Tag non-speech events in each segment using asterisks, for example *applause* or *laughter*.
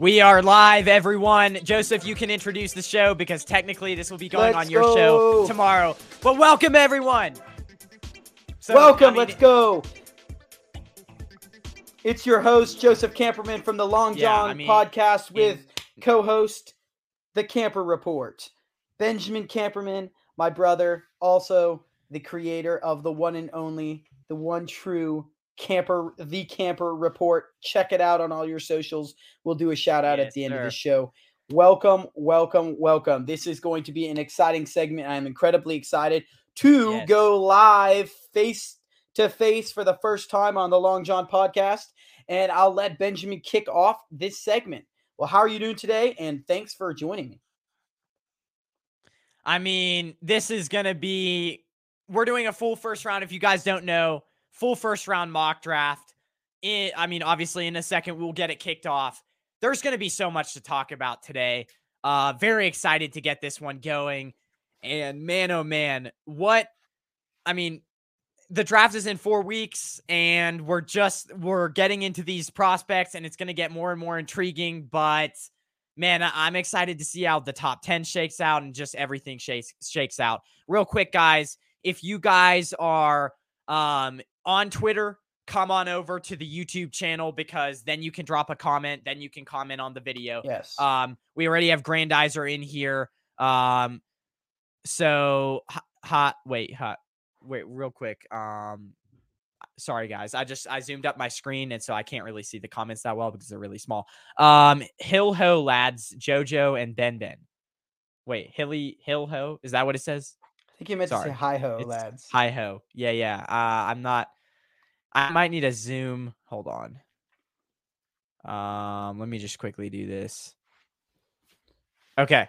We are live, everyone. Joseph, you can introduce the show because technically this will be going Let's on your go. show tomorrow. But welcome, everyone. So, Welcome, I mean, let's go. It's your host, Joseph Kamperman from the Long Yeah, Jawn I mean, podcast with in- co host, The Kamper Report. Benjamin Kamperman, my brother, also the creator of the one and only, the one true Kamper, The Kamper Report. Check it out on all your socials. We'll do a shout out Yes, at the end of the show. Welcome, welcome, welcome. This is going to be an exciting segment. I'm incredibly excited to Yes. go live face to face for the first time on the Long Jawn podcast. And I'll let Benjamin kick off this segment. Well, how are you doing today? And thanks for joining me. I mean, this is going to be, we're doing a full first round. If you guys don't know, full first round mock draft. I I mean, obviously, in a second, we'll get it kicked off. There's going to be so much to talk about today. Uh, very excited to get this one going. And man, oh man, what, I mean, the draft is in four weeks and we're just, we're getting into these prospects and it's going to get more and more intriguing. But man, I'm excited to see how the top 10 shakes out and just everything shakes shakes out. Real quick, guys, if you guys are um on Twitter, come on over to the YouTube channel because then you can drop a comment, then you can comment on the video. Yes. Um, we already have Grandizer in here. Um, so hot, hot wait, hot, wait, real quick. Um, sorry guys, I just I zoomed up my screen and so I can't really see the comments that well because they're really small. Um, Hill Ho lads, Jojo and Ben Ben. Wait, Hilly Hill Ho, is that what it says? I think you meant to say hi ho, lads. Hi ho. Yeah, yeah. Uh, I'm not. I might need a zoom. Hold on. Um, let me just quickly do this. Okay.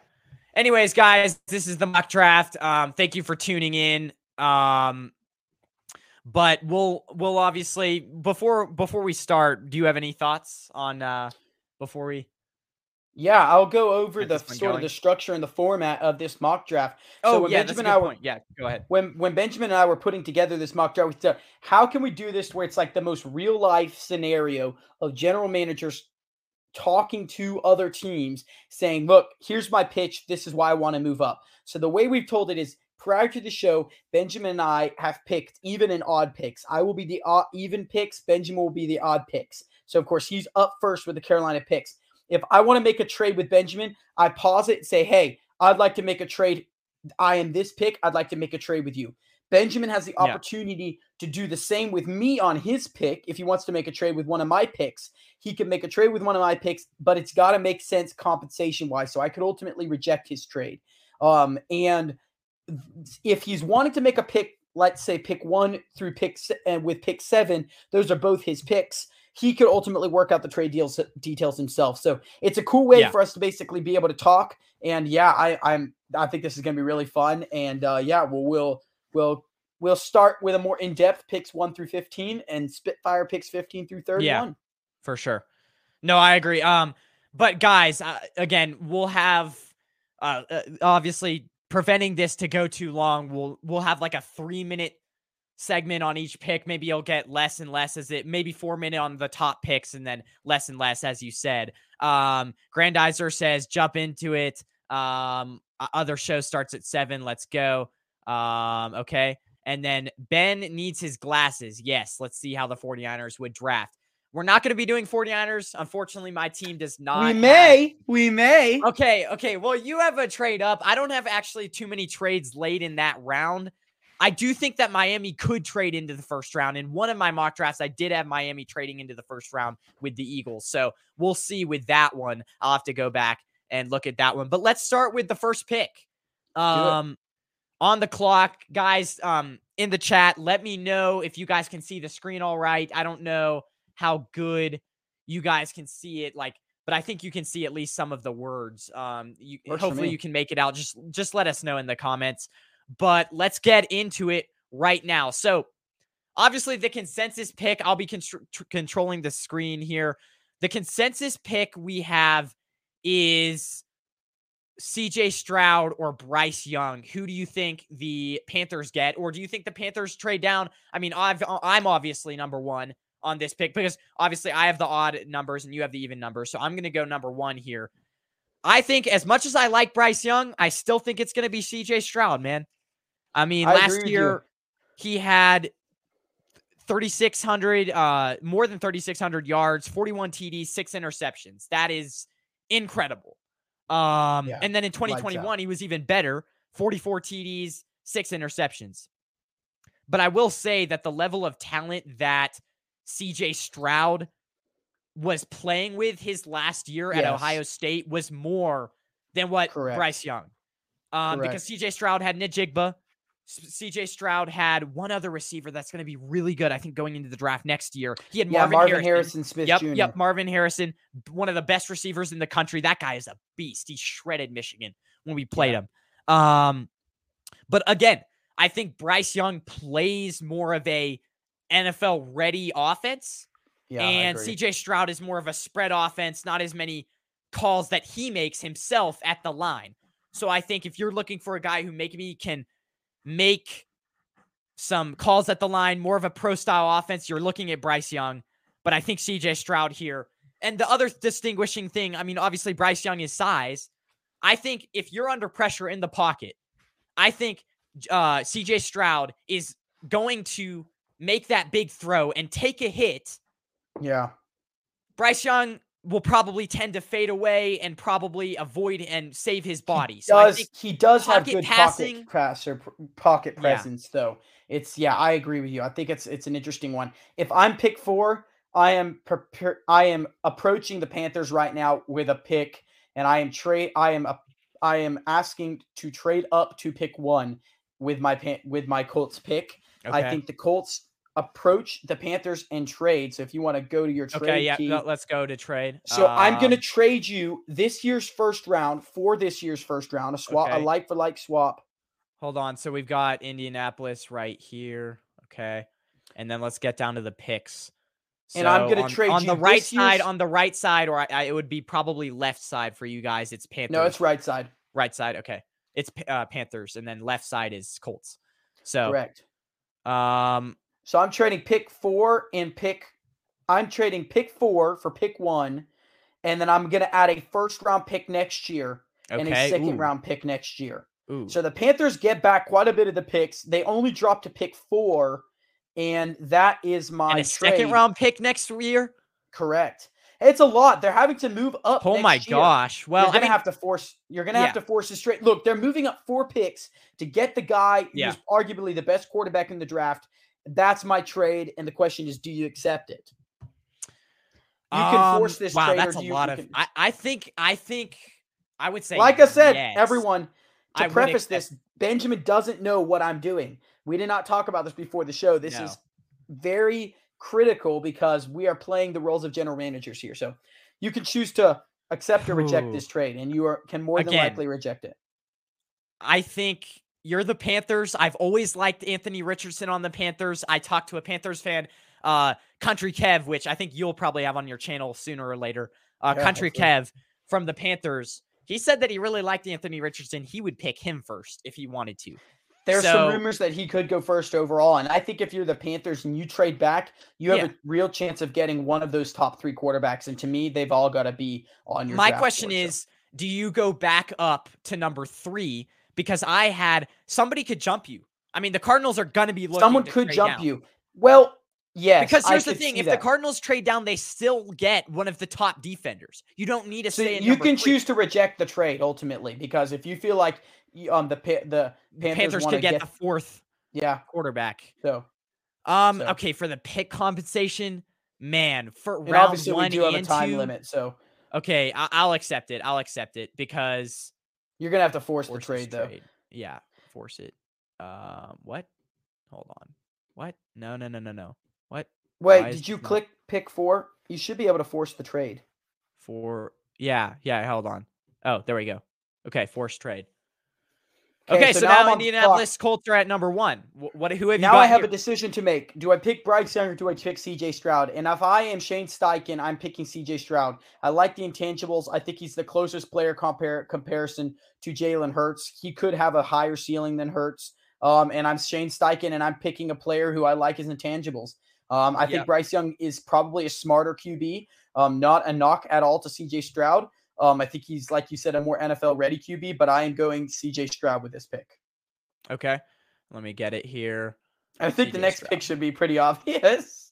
Anyways, guys, this is the mock draft. Um, thank you for tuning in. Um, but we'll we'll obviously before before we start, do you have any thoughts on uh before we Yeah, I'll go over the sort of the structure and the format of this mock draft. Oh when yeah, Benjamin and I were- point. Yeah, go ahead. when when Benjamin and I were putting together this mock draft, we said, how can we do this where it's like the most real life scenario of general managers talking to other teams, saying, "Look, here's my pitch. This is why I want to move up." So the way we've told it is prior to the show, Benjamin and I have picked even and odd picks. I will be the odd, even picks. Benjamin will be the odd picks. So of course he's up first with the Carolina picks. If I want to make a trade with Benjamin, I pause it and say, "Hey, I'd like to make a trade. I am this pick. I'd like to make a trade with you." Benjamin has the Yeah. opportunity to do the same with me on his pick. If he wants to make a trade with one of my picks, he can make a trade with one of my picks, but it's got to make sense compensation wise. So I could ultimately reject his trade. Um, and if he's wanting to make a pick, let's say pick one through pick and with pick seven, those are both his picks. He could ultimately work out the trade deals details himself. So it's a cool way Yeah. for us to basically be able to talk. And yeah, I, I'm I think this is gonna be really fun. And uh, yeah, we'll we'll we'll we'll start with a more in depth picks one through fifteen and Spitfire picks fifteen through thirty one. for sure. No, I agree. Um, but guys, uh, again, we'll have uh, uh, obviously preventing this to go too long. We'll we'll have like a three minute segment on each pick. Maybe you'll get less and less as it maybe four minute on the top picks and then less and less as you said. Um, Grandizer says jump into it. Um, other show starts at seven. Let's go. Um, okay. And then Ben needs his glasses. Yes, let's see how the 49ers would draft. We're not going to be doing 49ers. Unfortunately, my team does not. We have- may, we may. Okay, okay. Well, you have a trade up. I don't have actually too many trades late in that round. I do think that Miami could trade into the first round. In one of my mock drafts, I did have Miami trading into the first round with the Eagles. So we'll see with that one. I'll have to go back and look at that one. But let's start with the first pick. Um on the clock, guys, um, in the chat, let me know if you guys can see the screen all right. I don't know how good you guys can see it, like, but I think you can see at least some of the words. Um, you hopefully you can make it out. Just just let us know in the comments. But let's get into it right now. So obviously the consensus pick, I'll be tr- controlling the screen here. The consensus pick we have is CJ Stroud or Bryce Young. Who do you think the Panthers get? Or do you think the Panthers trade down? I mean, I've, uh, I'm obviously number one. on this pick because obviously I have the odd numbers and you have the even numbers. So I'm going to go number one here. I think as much as I like Bryce Young, I still think it's going to be CJ Stroud, man. I mean, I last year he had 3600 uh more than 3600 yards, 41 TDs, 6 interceptions. That is incredible. Um Yeah, and then in 2021 he was even better, 44 TDs, 6 interceptions. But I will say that the level of talent that CJ Stroud was playing with his last year at Ohio State was more than what Correct. Bryce Young. Um, because CJ Stroud had Njigba. CJ Stroud had one other receiver that's going to be really good, I think, going into the draft next year. He had Yeah, Marvin, Marvin, Harrison. Harrison Smith Yep, Jr. yep, Marvin Harrison, one of the best receivers in the country. That guy is a beast. He shredded Michigan when we played him. Um, but again, I think Bryce Young plays more of a NFL ready offense, Yeah, and. CJ Stroud is more of a spread offense, not as many calls that he makes himself at the line. So I think if you're looking for a guy who maybe can make some calls at the line, more of a pro style offense, you're looking at Bryce Young. But I think CJ Stroud here. And the other distinguishing thing, I mean, obviously Bryce Young is size. I think if you're under pressure in the pocket, I think uh, CJ Stroud is going to make that big throw and take a hit. Yeah, Bryce Young will probably tend to fade away and probably avoid and save his body. So I does think he does have good passing- pocket pocket Yeah. presence though. It's yeah, I agree with you. I think it's it's an interesting one. If I'm pick four, I am prepar- I am approaching the Panthers right now with a pick, and I am trade. I am a, I am asking to trade up to pick one with my pan- with my Colts pick. I think the Colts approach the Panthers and trade. So if you want to go to your trade Okay, yeah, key, no, let's go to trade. so I'm going to Um, trade you this year's first round for this year's first round, a swap, Okay. a like for like swap. hold on. So we've got Indianapolis right here. Okay. And then let's get down to the picks. And I'm gonna trade on the right side, on the right side, or I, I, it would be probably left side for you guys. It's Panthers. No, it's right side. right side. Okay. It's uh, Panthers, and then left side is Colts. So, Correct. um, So I'm trading pick four and pick. I'm trading pick four for pick one, and then I'm going to add a first round pick next year okay. and a second ooh, round pick next year. Ooh. So the Panthers get back quite a bit of the picks. They only drop to pick four, and that is my and a trade. second round pick next year. Correct. It's a lot. They're having to move up. Oh my year. gosh. Well, you're gonna mean, have to force. You're gonna Yeah. have to force a straight. Look, they're moving up four picks to get the guy who's arguably the best quarterback in the draft. That's my trade, and the question is, do you accept it? You can force um, this Wow, trade, that's a you- lot you of. can- I, I think. I think. I would say. Like I said, yes. everyone. To I preface accept- this, Benjamin doesn't know what I'm doing. We did not talk about this before the show. This No. is very critical because we are playing the roles of general managers here. So you can choose to accept or reject Ooh. this trade, and you are, can more than Again, likely reject it. I think you're the Panthers. I've always liked Anthony Richardson on the Panthers. I talked to a Panthers fan, uh, Country Kev, which I think you'll probably have on your channel sooner or later. Uh, Yeah, Country. Kev from the Panthers. He said that he really liked Anthony Richardson. He would pick him first if he wanted to. There's So- some rumors that he could go first overall, and I think if you're the Panthers and you trade back, you have Yeah. a real chance of getting one of those top three quarterbacks. And to me, they've all got to be on your. My question board, so- is do you go back up to number three? Because I had somebody could jump you. I mean, the Cardinals are going to be looking. someone could jump down. you. Well, yes, Because I here's the thing: if the. Cardinals trade down, they still get one of the top defenders. You don't need to So stay. you can three. choose to reject the trade ultimately because if you feel like um the the Panthers, Panthers could get, get the fourth yeah quarterback. so Um. So- Okay, for the pick compensation, man, for and round obviously one we do have a time two- limit so Okay, I- I'll accept it. I'll accept it because you're gonna have to force, force the trade though. trade. Yeah, force it. Um. What? Hold on. What? No. No. No. No. No. What? Wait, Why did you not- click pick four? You should be able to force the trade. For yeah. Yeah. Hold on. Oh, there we go. Okay, force trade. Okay, Okay, so so, now now. Indianapolis Colts are at number one. What? Who have you Now I have here? a decision to make. Do I pick Bryce Young or do I pick CJ Stroud? And if I am Shane Steichen, I'm picking CJ Stroud. I like the intangibles. I think he's the closest player compare comparison to Jalen Hurts. He could have a higher ceiling than Hurts. Um, and I'm Shane Steichen, and I'm picking a player who I like his intangibles. Um, I think Yep. Bryce Young is probably a smarter QB. Um, not a knock at all to CJ Stroud. Um, I think he's like you said, a more NFL ready QB, but I am going CJ Stroud with this pick. Okay. Let me get it here. I think the next Stroud. pick should be pretty *laughs* obvious.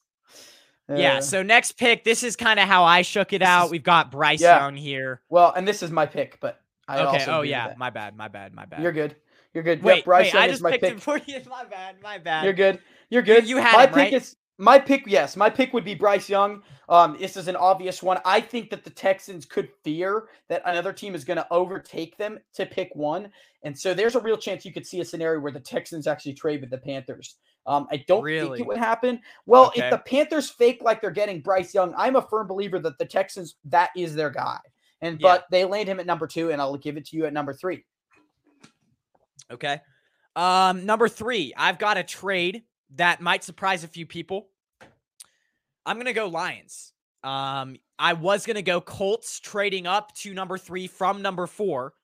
yeah. Uh, So next pick, this is kind of how I shook it out. is- We've got Bryce Yeah. Young here. well, and this is my pick, but I okay. also Oh yeah. My bad. My bad. My bad. You're good. You're good. Wait, yep, Bryce wait. Young I is just my picked pick. him for *laughs* you. My bad. My bad. You're good. You're good. you had my him, pick right? is my pick. Yes, my pick would be Bryce Young. Um, this is an obvious one. I think that the Texans could fear that another team is going to overtake them to pick one, and so there's a real chance you could see a scenario where the Texans actually trade with the Panthers. Um, I don't think it would happen. Well, Okay. if the Panthers fake like they're getting Bryce Young, I'm a firm believer that the Texans that is their guy, and Yeah. but they land him at number two, and I'll give it to you at number three. Okay. Um, number three, I've got a trade that might surprise a few people. I'm gonna go Lions. Um, I was gonna go Colts trading up to number three from number four.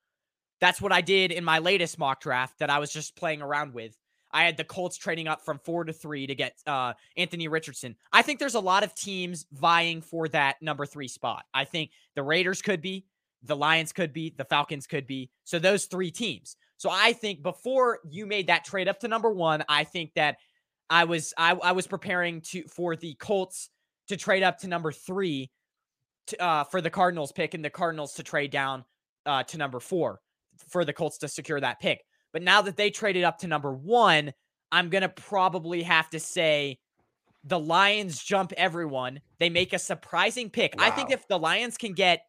That's what I did in my latest mock draft that I was just playing around with. I had the Colts trading up from four to three to get uh, Anthony Richardson. I think there's a lot of teams vying for that number three spot. I think the Raiders could be, the Lions could be, the Falcons could be. So those three teams. So I think before you made that trade up to number one, I think that I was I, I was preparing to for the Colts to trade up to number three to, uh, for the Cardinals pick and the Cardinals to trade down uh, to number four for the Colts to secure that pick. But now that they traded up to number one, I'm gonna probably have to say the Lions jump everyone. They make a surprising pick. I think if the Lions can get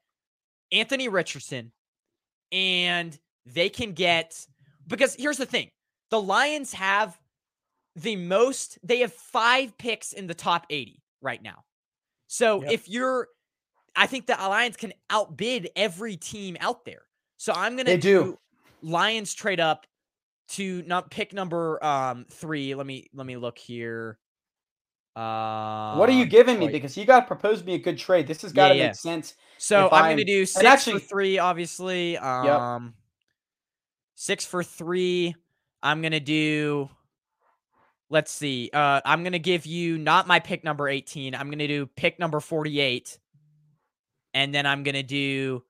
Anthony Richardson and they can get because here's the thing the Lions have the most, they have five picks in the top 80 right now. So Yep. if you're, I think the Lions can outbid every team out there. So I'm going They to do. Lions trade up to not pick number um three. Let me let me look here. Uh, What are you giving me? Because you got proposed me a good trade. This has got to Yeah, yeah. make sense. So I'm, I'm- gonna do six actually- for three, obviously. Um, six for three. I'm gonna do. Let's see. Uh, I'm gonna give you not my pick number 18. I'm gonna do pick number 48, and then I'm gonna do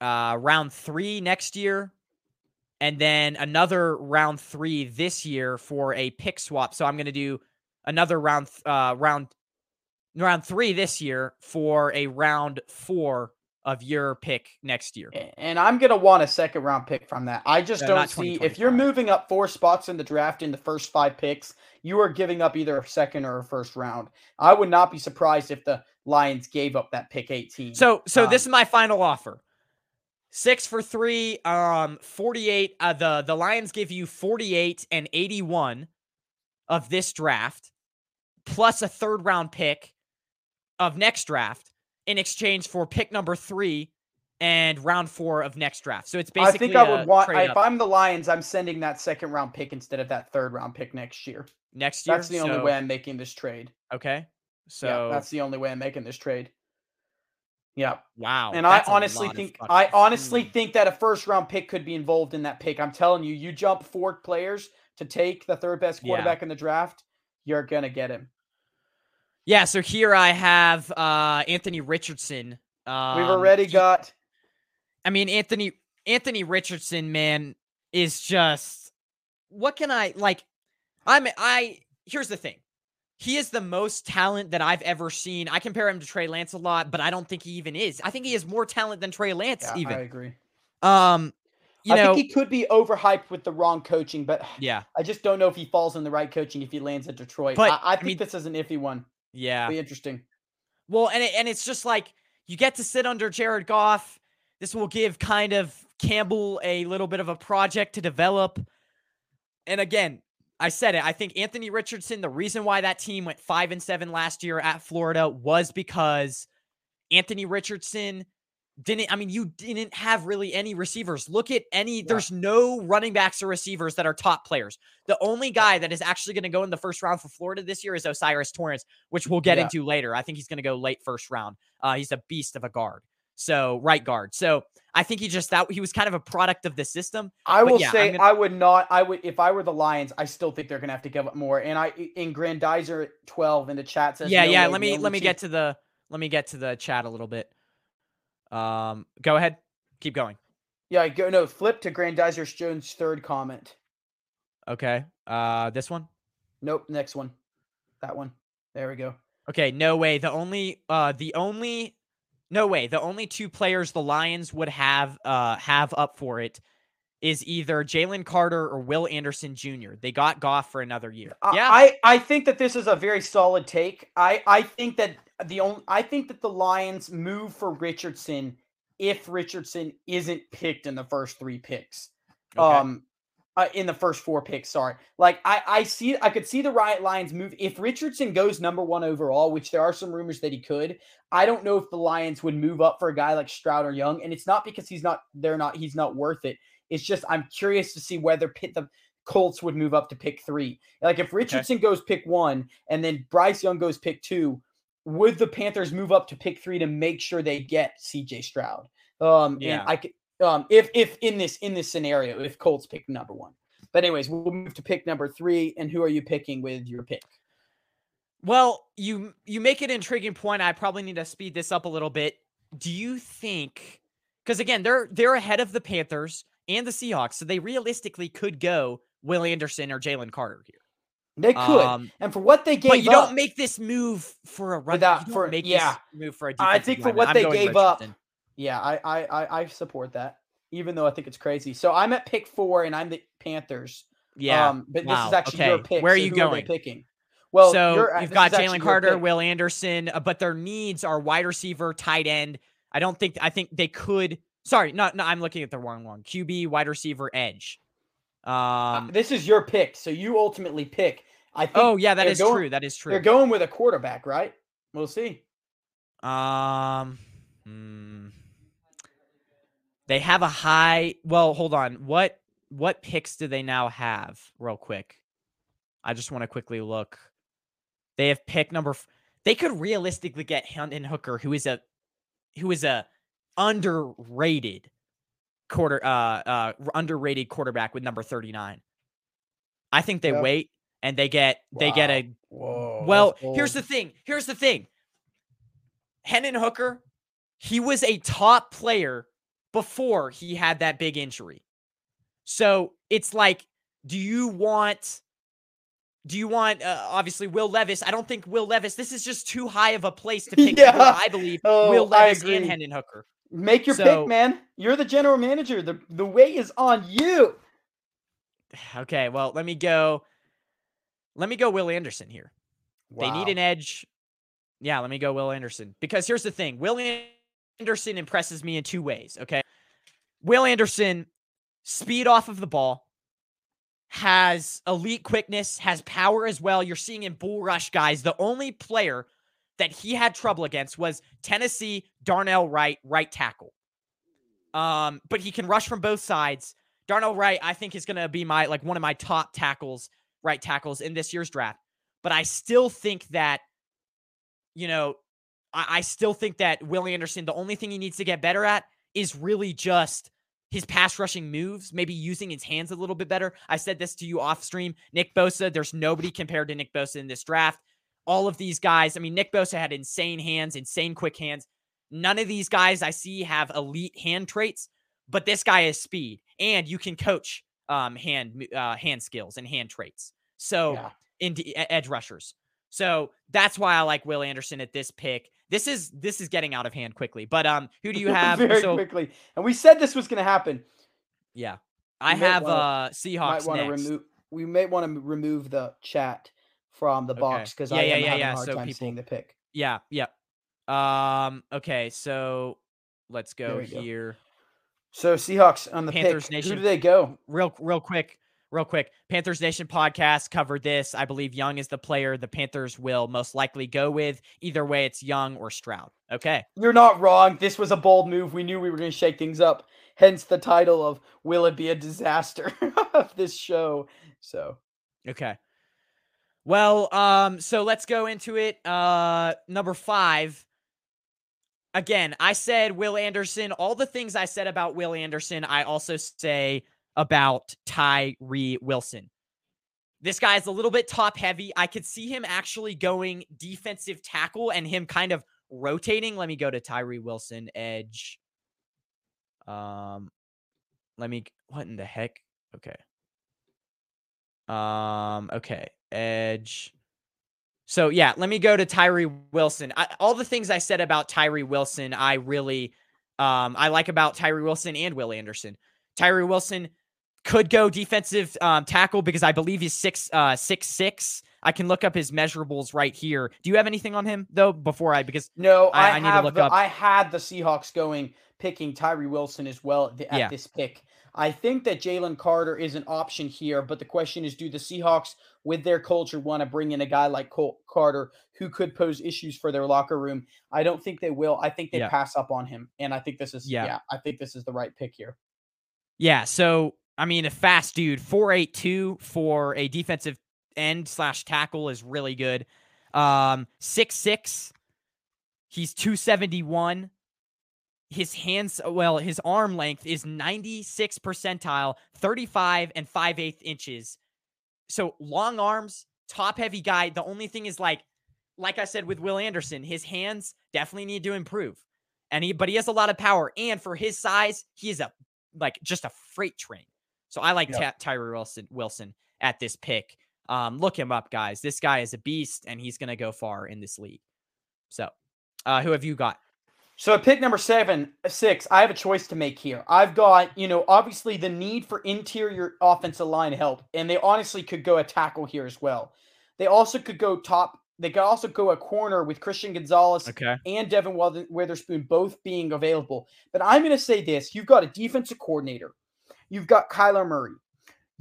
uh round three next year, and then another round three this year for a pick swap. So I'm gonna do another round uh round round three this year for a round four of your pick next year. And I'm going to want a second round pick from that. I just No, don't see if you're moving up four spots in the draft in the first five picks, you are giving up either a second or a first round. I would not be surprised if the Lions gave up that pick 18. So so this Um, is my final offer. Six for three, um, 48. Uh, the the Lions give you 48 and 81 of this draft, plus a third round pick of next draft in exchange for pick number three and round four of next draft. So it's basically. I think I would want, if I'm the Lions, I'm sending that second round pick instead of that third round pick next year. next year. That's the only way I'm making this trade. Okay. So yeah, that's the only way I'm making this trade. Yeah. wow. And I honestly think I honestly Hmm. think that a first round pick could be involved in that pick. I'm telling you, you jump four players to take the third best Yeah. quarterback in the draft, you're gonna get him. Yeah, so here I have uh Anthony Richardson. Um, We've already he- got I mean, Anthony Anthony Richardson, man, is just what can I like? I'm I here's the thing. He is the most talent that I've ever seen. I compare him to Trey Lance a lot, but I don't think he even is. I think he has more talent than Trey Lance, yeah, I agree. Um, you I know, think he could be overhyped with the wrong coaching, but yeah, I just don't know if he falls in the right coaching if he lands at Detroit. But, I, I I think mean- this is an iffy one. Yeah. Be interesting. Well, and it, and it's just like you get to sit under Jared Goff. This will give kind of Campbell a little bit of a project to develop. And again, I said it. I think Anthony Richardson, the reason why that team went 5 and 7 last year at Florida was because Anthony Richardson didn't I mean you didn't have really any receivers. Look at any Yeah. there's no running backs or receivers that are top players. The only guy that is actually going to go in the first round for Florida this year is O'Cyrus Torrence, which we'll get Yeah. into later. I think he's going to go late first round. Uh, he's a beast of a guard. So right guard. So I think he just that he was kind of a product of the system. I will yeah, say gonna- I would not. I would if I were the Lions. I still think they're gonna have to give up more. And I in Grandizer twelve in the chat says yeah, no yeah. way, Let me let me get to the let me get to the chat a little bit. Um, go ahead. Keep going. Yeah, go no flip to Grandizer Jones' third comment. Okay. Uh, this one. Nope, next one. That one. There we go. Okay, no way. The only uh the only no way. The only two players the Lions would have uh have up for it is either Jalen Carter or Will Anderson Jr. They got Goff for another year. Yeah. I, I think that this is a very solid take. I, I think that the only I think that the Lions move for Richardson if Richardson isn't picked in the first three picks. Okay. Um uh, in the first four picks, sorry. Like I, I see I could see the Riot Lions move if Richardson goes number one overall, which there are some rumors that he could. I don't know if the Lions would move up for a guy like Stroud or Young, and it's not because he's not they're not he's not worth it. It's just I'm curious to see whether Pitt the Colts would move up to pick three. Like if Richardson goes pick one and then Bryce Young goes pick two, would the Panthers move up to pick three to make sure they get CJ Stroud? Um, Yeah. and I could um if if in this in this scenario if Colts pick number one. But anyways, we'll move to pick number three. And who are you picking with your pick? Well, you you make an intriguing point. I probably need to speed this up a little bit. Do you think because again, they're they're ahead of the Panthers and the Seahawks, so they realistically could go Will Anderson or Jalen Carter here. They could. Um, and for what they gave but you up, don't make this move for a run. Without- for- make yeah. this move for a I think for what they gave up, yeah, I, I I support that. Even though I think it's crazy. So I'm at pick four and I'm the Panthers. Yeah. Um, but this is actually your pick. Where are so you going? picking? Well, so you've got Jalen Carter. Will Anderson, uh, but their needs are wide receiver, tight end. I don't think I think they could. Sorry, no, no, I'm looking at the wrong one. QB, wide receiver, edge. Uh, Um. this is your pick, so you ultimately pick. I think. Oh yeah, that is going- true. That is true. They're going with a quarterback, right? We'll see. Um. hmm. They have a high. Well, hold on. What what picks do they now have? Real quick. I just want to quickly look. They have pick number. F- they could realistically get Hendon Hooker, who is a who is a underrated quarter uh uh underrated quarterback with number 39. I think they Yeah. wait and they get they get a Whoa. well, here's the thing. Here's the thing. Hendon Hooker, he was a top player before he had that big injury. So it's like, do you want, do you want, uh, obviously, Will Levis? I don't think Will Levis, this is just too high of a place to *laughs* pick, Yeah. I believe, Oh, Will Levis and. Hendon Hooker. Make your So- pick, man. You're the general manager. The the weight is on you. Okay, well, let me go. Let me go Will Anderson here. They need an edge. Yeah, let me go Will Anderson. Because here's the thing Will Anderson impresses me in two ways. Okay. Will Anderson, speed off of the ball, has elite quickness, has power as well. You're seeing in bull rush guys. The only player that he had trouble against was Tennessee Darnell Wright, right tackle. Um, but he can rush from both sides. Darnell Wright, I think, is gonna be my like one of my top tackles, right tackles in this year's draft. But I still think that, you know, I, I still think that Willie Anderson, the only thing he needs to get better at is really just his pass rushing moves, maybe using his hands a little bit better. I said this to you off stream. Nick Bosa, there's nobody compared to Nick Bosa in this draft. All of these guys, I mean, Nick Bosa had insane hands, insane quick hands. None of these guys I see have elite hand traits, but this guy has speed, and you can coach um, hand uh, hand skills and hand traits. So Yeah. into e- edge rushers. So that's why I like Will Anderson at this pick. This is this is getting out of hand quickly. But um, who do you *laughs* have? very so quickly? And we said this was going to happen. yeah, I might have wanna- uh Might Seahawks want to next. remove. We may want to remove the chat from the Okay. box because Yeah, I yeah, am yeah, having yeah, a hard so time people- seeing the pick. Yeah, yeah. Um, okay, so let's go we go. here. So Seahawks on the Panthers pick. Nation. Who do they go? real real quick real quick panthers nation podcast covered this i believe young is the player the panthers will most likely go with either way it's young or stroud okay You're not wrong. This was a bold move. We knew we were going to shake things up. Hence the title of "Will It Be a Disaster?" *laughs* of this show. So okay well um so let's go into it uh number five again, I said Will Anderson. All the things I said about Will Anderson, I also say about Tyree Wilson. This guy is a little bit top heavy. I could see him actually going defensive tackle and him kind of rotating. Let me go to Tyree Wilson, edge. Um, let me. What in the heck? Okay. Um. Okay. Edge. So yeah, let me go to Tyree Wilson. I, all the things I said about Tyree Wilson, I really, um, I like about Tyree Wilson and Will Anderson. Tyree Wilson could go defensive um, tackle because I believe he's six uh six six. I can look up his measurables right here. Do you have anything on him though? Before I because no, I, I, I need have to look the, up. I had the Seahawks going picking Tyree Wilson as well at, the- at Yeah. this pick. I think that Jalen Carter is an option here, but the question is, do the Seahawks, with their culture, want to bring in a guy like Carter who could pose issues for their locker room? I don't think they will. I think they Yeah. pass up on him, and I think this is Yeah. yeah. I think this is the right pick here. Yeah, so I mean, a fast dude, four eight two for a defensive end slash tackle is really good. Um, six six. He's two seventy one. His hands, well, his arm length is ninety six percentile, thirty five and five eighth inches. So long arms, top heavy guy. The only thing is like, like I said with Will Anderson, his hands definitely need to improve. And he, but he has a lot of power, and for his size, he is a like just a freight train. So I like Yeah. Tyree Wilson Wilson at this pick. Um, look him up, guys. This guy is a beast, and he's gonna go far in this league. So, uh, who have you got? So at pick number seven, six, I have a choice to make here. I've got, you know, obviously the need for interior offensive line help, and they honestly could go a tackle here as well. They also could go top. They could also go a corner with Christian Gonzalez Okay. and Devon Wither- Witherspoon both being available. But I'm going to say this: you've got a defensive coordinator, you've got Kyler Murray.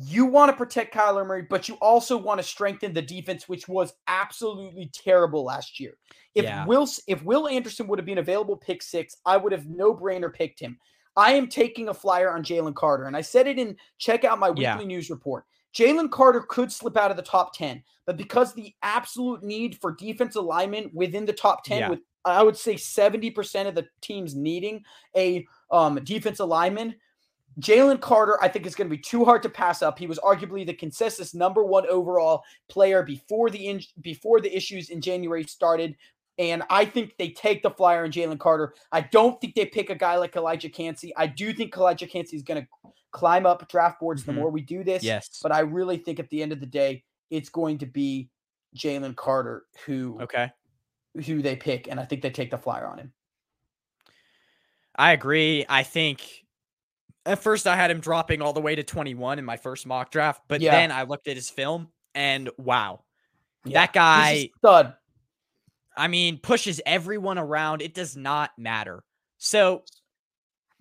You want to protect Kyler Murray, but you also want to strengthen the defense, which was absolutely terrible last year. If Yeah. Will if Will Anderson would have been available pick six, I would have no brainer picked him. I am taking a flyer on Jalen Carter, and I said it in check out my weekly Yeah. news report. Jalen Carter could slip out of the top 10, but because the absolute need for defensive linemen within the top 10, Yeah. with I would say 70% of the teams needing a um, defensive lineman, Jalen Carter, I think, is going to be too hard to pass up. He was arguably the consensus number one overall player before the in- before the issues in January started. And I think they take the flyer on Jalen Carter. I don't think they pick a guy like Calijah Kancey. I do think Calijah Kancey is going to climb up draft boards Mhm. the more we do this. Yes. But I really think at the end of the day, it's going to be Jalen Carter who okay. who they pick, and I think they take the flyer on him. I agree. I think at first I had him dropping all the way to 21 in my first mock draft, but Yeah. then I looked at his film and wow. Yeah. That guy, stud. I mean, pushes everyone around. It does not matter. So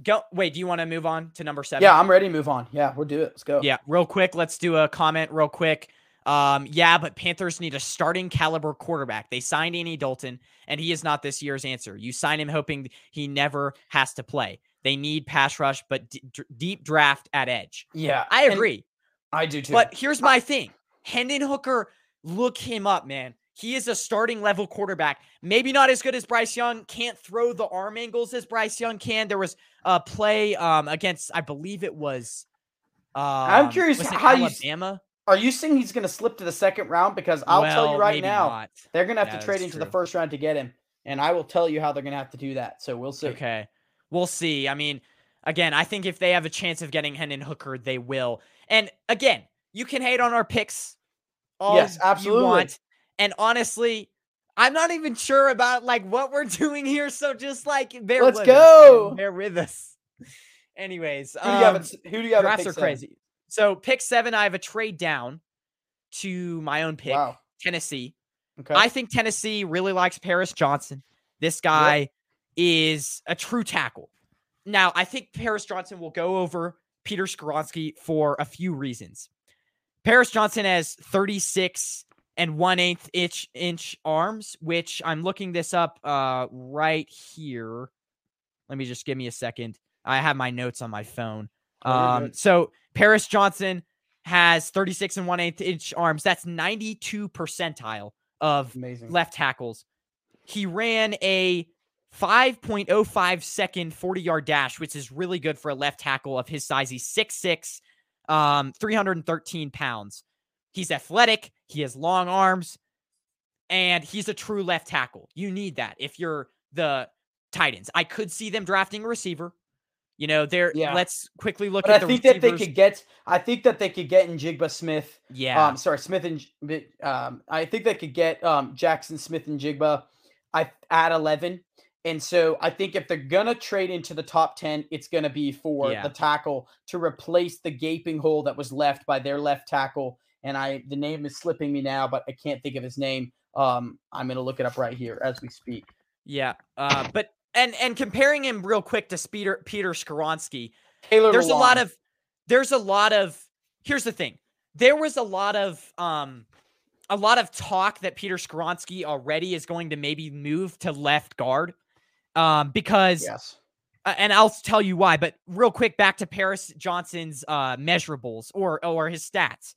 go wait, do you want to move on to number 7? Yeah, I'm ready to move on. Yeah, we'll do it. Let's go. Yeah, real quick, let's do a comment real quick. Um, yeah, but Panthers need a starting caliber quarterback. They signed Andy Dalton, and he is not this year's answer. You sign him hoping he never has to play. They need pass rush, but d- d- deep draft at edge. Yeah, I agree. I do too. But here's my thing Hendon Hooker, look him up, man. He is a starting level quarterback. Maybe not as good as Bryce Young. Can't throw the arm angles as Bryce Young can. There was a play um, against, I believe it was. Um, I'm curious how you Alabama. Are you saying he's going to slip to the second round? Because I'll tell you right now, not. they're going to have Yeah, to trade into the first round to get him, and I will tell you how they're going to have to do that. So we'll see. Okay. We'll see. I mean, again, I think if they have a chance of getting Hendon Hooker, they will. And again, you can hate on our picks all Yes, you absolutely. want. And honestly, I'm not even sure about like what we're *laughs* doing here. So just like bear Let's with go. man. Bear with us. *laughs* Anyways, Who do you have? um, At, s- who do you have? drafts are seven? crazy. So pick seven, I have a trade down to my own pick, Wow. Tennessee. Okay. I think Tennessee really likes Paris Johnson. This guy is a true tackle. Now, I think Paris Johnson will go over Peter Skoronski for a few reasons. Paris Johnson has 36 and one eighth inch inch arms, which I'm looking this up uh, right here. Let me just give me a second. I have my notes on my phone. Oh, Um, so Paris Johnson has 36 and one eighth inch arms. That's 92 percentile of Amazing. left tackles. He ran a 5.05 second 40 yard dash, which is really good for a left tackle of his size. He's 6'6, um, 313 pounds. He's athletic, he has long arms, and he's a true left tackle. You need that if you're the Titans. I could see them drafting a receiver. You know, there. Yeah. Let's quickly look But at I the think that they could get. I think that they could get in Jigba Smith. yeah, Um, sorry, Smith and um, I think they could get um Jaxon Smith and Jigba, I at eleven. And so I think if they're gonna trade into the top ten, it's gonna be for Yeah. the tackle to replace the gaping hole that was left by their left tackle. And I the name is slipping me now, but I can't think of his name. Um, I'm gonna look it up right here as we speak. yeah. Uh, but and and comparing him real quick to Peter Peter Skoronski, Taylor. there's a lot of there's a lot of here's the thing there was a lot of um a lot of talk that peter skoronski already is going to maybe move to left guard um because yes. uh, and i'll tell you why but real quick back to paris johnson's uh measurables or or his stats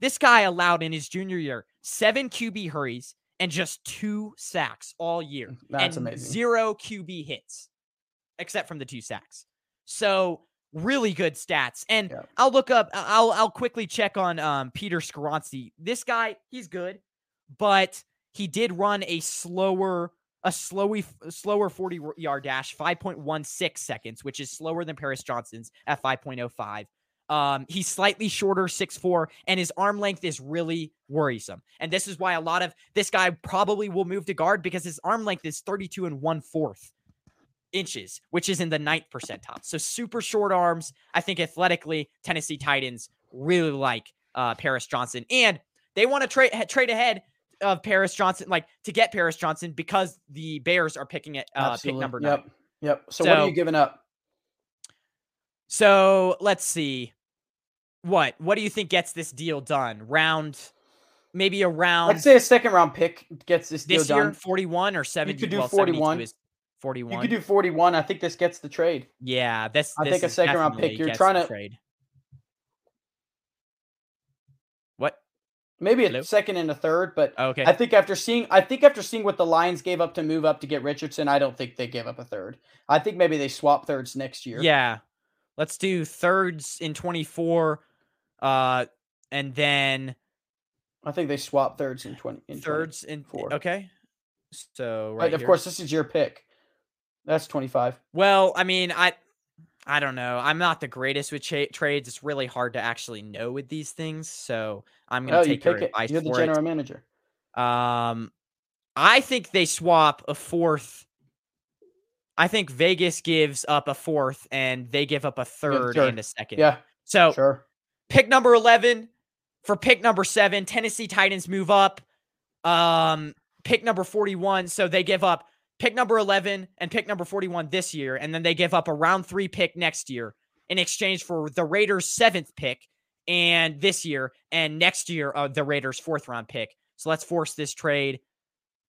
this guy allowed in his junior year seven qb hurries and just two sacks all year That's and amazing. zero QB hits, except from the two sacks. So really good stats. And Yeah. I'll look up. I'll I'll quickly check on um, Peter Skoronski. This guy, he's good, but he did run a slower a slowy slower 40 yard dash 5.16 seconds which is slower than paris johnson's at 5.05 um, he's slightly shorter, 6'4, and his arm length is really worrisome. And this is why a lot of this guy probably will move to guard because his arm length is 32 and one fourth inches, which is in the ninth percentile. So super short arms. I think athletically, Tennessee Titans really like uh, Paris Johnson, and they want to trade trade ahead of Paris Johnson, like to get Paris Johnson because the Bears are picking it uh, pick number nine. Yep. Yep. So, what are you giving up? So let's see. What? What do you think gets this deal done? Round, maybe a round Let's say a second round pick gets this deal this year, done. 41 or 70? You could do well, 41. is 41. You could do 41. I think this gets the trade. yeah, this, I this think a second round pick. You're trying to- trade. What? Maybe a Hello? second and a third, but Okay. I think after seeing I think after seeing what the Lions gave up to move up to get Richardson, I don't think they gave up a third. I think maybe they swap thirds next year. Yeah. Let's do thirds in 24 uh and then I think they swap thirds in 20 in 20. thirds in four. okay. So Right, right of course this is your pick. That's 25. Well, I mean, I I don't know. I'm not the greatest with cha- trades. It's really hard to actually know with these things. So I'm gonna Oh, you take your pick it. advice You're the for general manager. Um, I think they swap a fourth. I think Vegas gives up a fourth, and they give up a third, third. and a second. Yeah, So sure. pick number 11 for pick number 7 tennessee titans move up um pick number 41 so they give up pick number 11 and pick number 41 this year and then they give up a round 3 pick next year in exchange for the raiders 7th pick and this year and next year uh, the raiders 4th round pick. So let's force this trade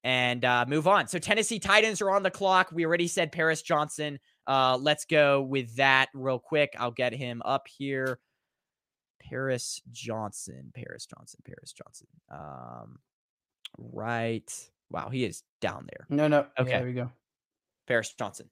and uh, move on. So tennessee titans are on the clock. We already said paris johnson. Uh, let's go with that real quick. I'll get him up here. Paris Johnson, Paris Johnson, Paris Johnson. Um, right. Wow, he is down there. No, no. Okay. Yeah, there we go. Paris Johnson.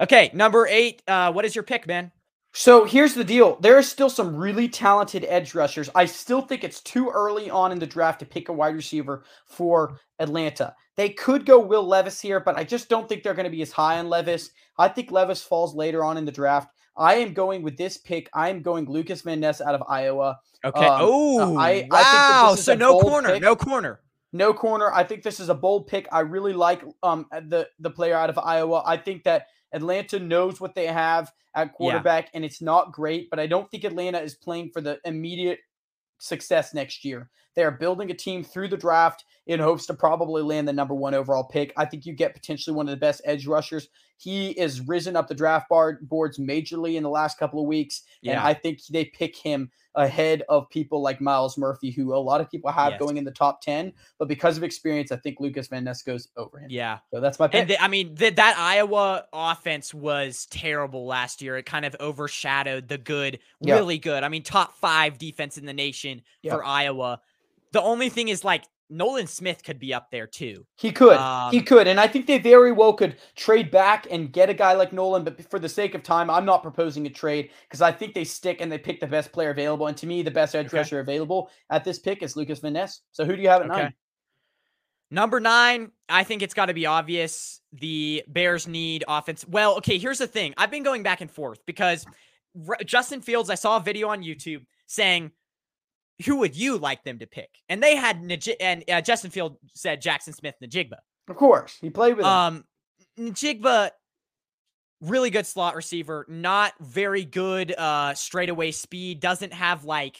Okay, number eight. Uh, what is your pick, man? So here's the deal. There are still some really talented edge rushers. I still think it's too early on in the draft to pick a wide receiver for Atlanta. They could go Will Levis here, but I just don't think they're going to be as high on Levis. I think Levis falls later on in the draft. I am going with this pick. I am going Lucas Van Ness out of Iowa. Okay. Um, oh, I- I wow. is so no corner. pick. No corner. No corner. I think this is a bold pick. I really like um the the player out of Iowa. I think that Atlanta knows what they have at quarterback, and it's not great. But I don't think Atlanta is playing for the immediate success next year. They are building a team through the draft in hopes to probably land the number one overall pick. I think you get potentially one of the best edge rushers. He is risen up the draft bar- boards majorly in the last couple of weeks, and I think they pick him ahead of people like Myles Murphy, who a lot of people have Yes. going in the top 10. But because of experience, I think Lucas Van Ness goes over him. Yeah. So that's my pick. And the, I mean, the, that Iowa offense was terrible last year. It kind of overshadowed the good, Yeah. really good. I mean, top five defense in the nation Yeah. for Iowa. The only thing is like Nolan Smith could be up there too. He could. Um, he could. And I think they very well could trade back and get a guy like Nolan. But for the sake of time, I'm not proposing a trade because I think they stick and they pick the best player available. And to me, the best edge Okay. rusher available at this pick is Lucas Van Ness. So who do you have at Okay. nine? Number nine, I think it's got to be obvious. The Bears need offense. Well, okay, here's the thing. I've been going back and forth because R- Justin Fields, I saw a video on YouTube saying, who would you like them to pick? And they had, Naj- and uh, Justin Field said Jaxon Smith-Njigba. Of course. He played with him. Um, Njigba, really good slot receiver, not very good uh straightaway speed, doesn't have like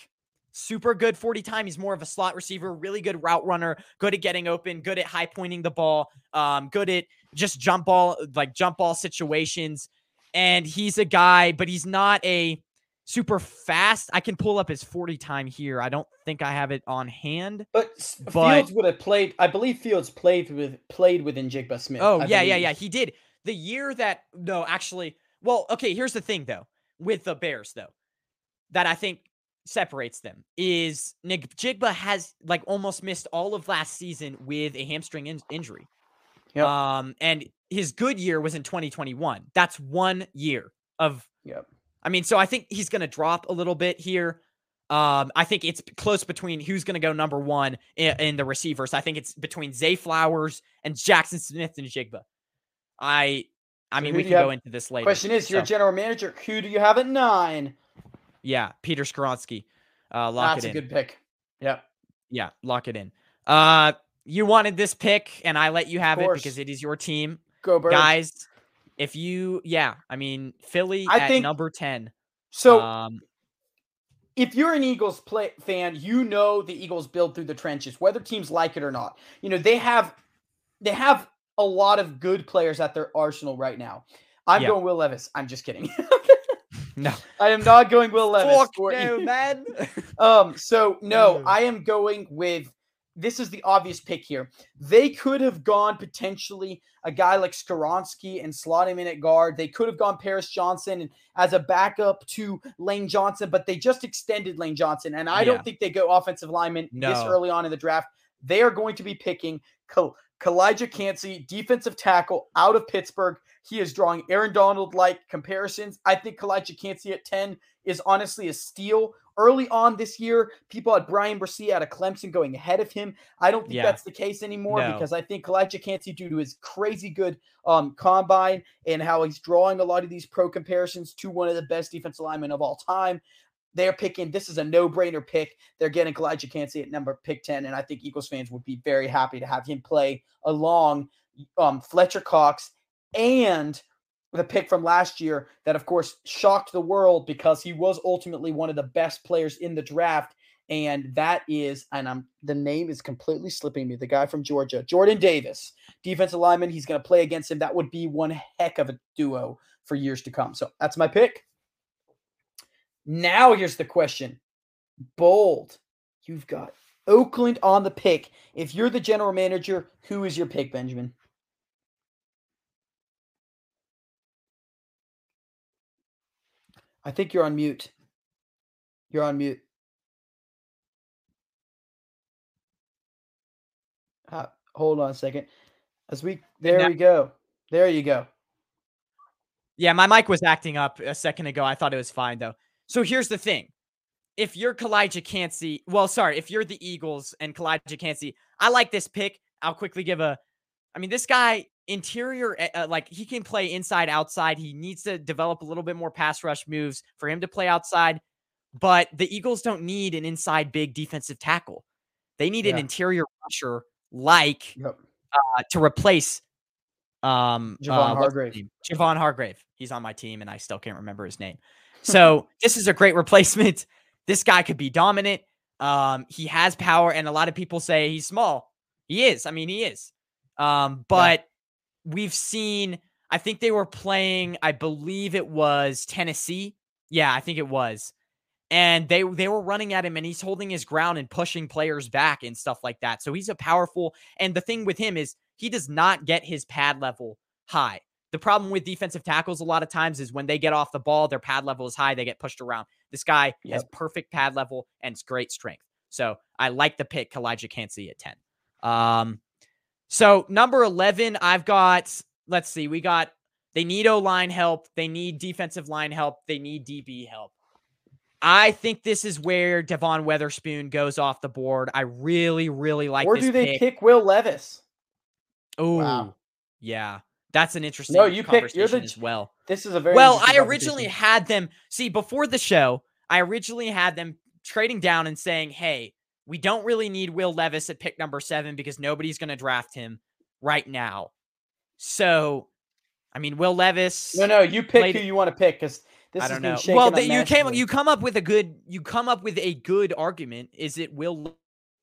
super good 40 time. He's more of a slot receiver, really good route runner, good at getting open, good at high pointing the ball, um, good at just jump ball, like jump ball situations. And he's a guy, but he's not a super fast. I can pull up his 40 time here. I don't think I have it on hand. but, but- Fields would have played. I believe Fields played with played with Njigba Smith. Oh, I yeah, yeah, yeah. He did. The year that no, actually, well, okay, here's the thing though, with the Bears though, that I think separates them is Njigba has like almost missed all of last season with a hamstring in- injury. Yep. Um, and his good year was in 2021. That's one year of Yep. I mean, so I think he's going to drop a little bit here. Um, I think it's close between who's going to go number one in, in the receivers. I think it's between Zay Flowers and Jaxon Smith-Njigba. I, I So mean, we can go have- into this later. Question is, you're a general manager. Who do you have at nine? yeah, Peter Skoronski. Uh, lock That's it in. a good pick. Yep. Yeah, lock it in. Uh, you wanted this pick, and I let you have it because it is your team, Go Birds. guys. If you, yeah, I mean, Philly I at think- number ten. So um, if you're an Eagles play fan, you know the Eagles build through the trenches, whether teams like it or not. You know they have they have a lot of good players at their arsenal right now. I'm Yeah. going Will Levis. I'm just kidding. *laughs* no, *laughs* I am not going Will Levis. Fuck no, man. *laughs* Um, so no, I am going with this is the obvious pick here. They could have gone potentially a guy like Skoronski and slot him in at guard. They could have gone Paris Johnson and as a backup to Lane Johnson, but they just extended Lane Johnson. And I Yeah. don't think they go offensive lineman this early on in the draft. They are going to be picking Kal- Calijah Kancey, defensive tackle out of Pittsburgh. He is drawing Aaron Donald like comparisons. I think Calijah Kancey at 10 is honestly a steal. Early on this year, people had Bryan Bresee out of Clemson going ahead of him. I don't think Yeah. that's the case anymore No. because I think Calijah Kancey, due to his crazy good um, combine and how he's drawing a lot of these pro comparisons to one of the best defensive linemen of all time, they're picking this is a no-brainer pick. They're getting Calijah Kancey at number pick 10, and I think Eagles fans would be very happy to have him play along um, Fletcher Cox and the pick from last year that, of course, shocked the world because he was ultimately one of the best players in the draft. And that is, and I'm the name is completely slipping me. The guy from Georgia, Jordan Davis, defensive lineman. He's going to play against him. That would be one heck of a duo for years to come. So that's my pick. Now here's the question: Bold, you've got Oakland on the pick. If you're the general manager, who is your pick, Benjamin? I think you're on mute. You're on mute. Uh, hold on a second. As we there now- we go. There you go. Yeah, my mic was acting up a second ago. I thought it was fine though. So here's the thing. If you're Calijah Kancey, well, sorry, if you're the Eagles and Calijah Kancey, I like this pick. I'll quickly give a I mean, this guy interior uh, uh, like he can play inside outside. He needs to develop a little bit more pass rush moves for him to play outside. But the Eagles don't need an inside big defensive tackle. They need an interior rusher like Yep. uh, to replace um Javon uh, Hargrave. Javon Hargrave. He's on my team and I still can't remember his name. So this is a great replacement. *laughs* This guy could be dominant. Um, he has power, and a lot of people say he's small. He is. I mean, he is. Um, but we've seen. I think they were playing. I believe it was Tennessee. Yeah, I think it was. And they they were running at him, and he's holding his ground and pushing players back and stuff like that. So he's a powerful. And the thing with him is he does not get his pad level high. The problem with defensive tackles a lot of times is when they get off the ball, their pad level is high, they get pushed around. This guy has perfect pad level and it's great strength. So I like the pick, Calijah Kancey at 10. Um, so number 11, I've got, let's see, we got, they need O line help. They need defensive line help. They need DB help. I think this is where Devon Witherspoon goes off the board. I really, really like or this do they pick. pick Will Levis? Oh, Wow. yeah. That's an interesting No, you pick- you're the as well. This is a very Well, I originally had them see before the show. I originally had them trading down and saying, "Hey, we don't really need Will Levis at pick number seven because nobody's going to draft him right now." So, I mean, Will Levis. no, no. You pick played- who you want to pick because this I don't know. Well, that you came you come up with a good you come up with a good argument. Is it Will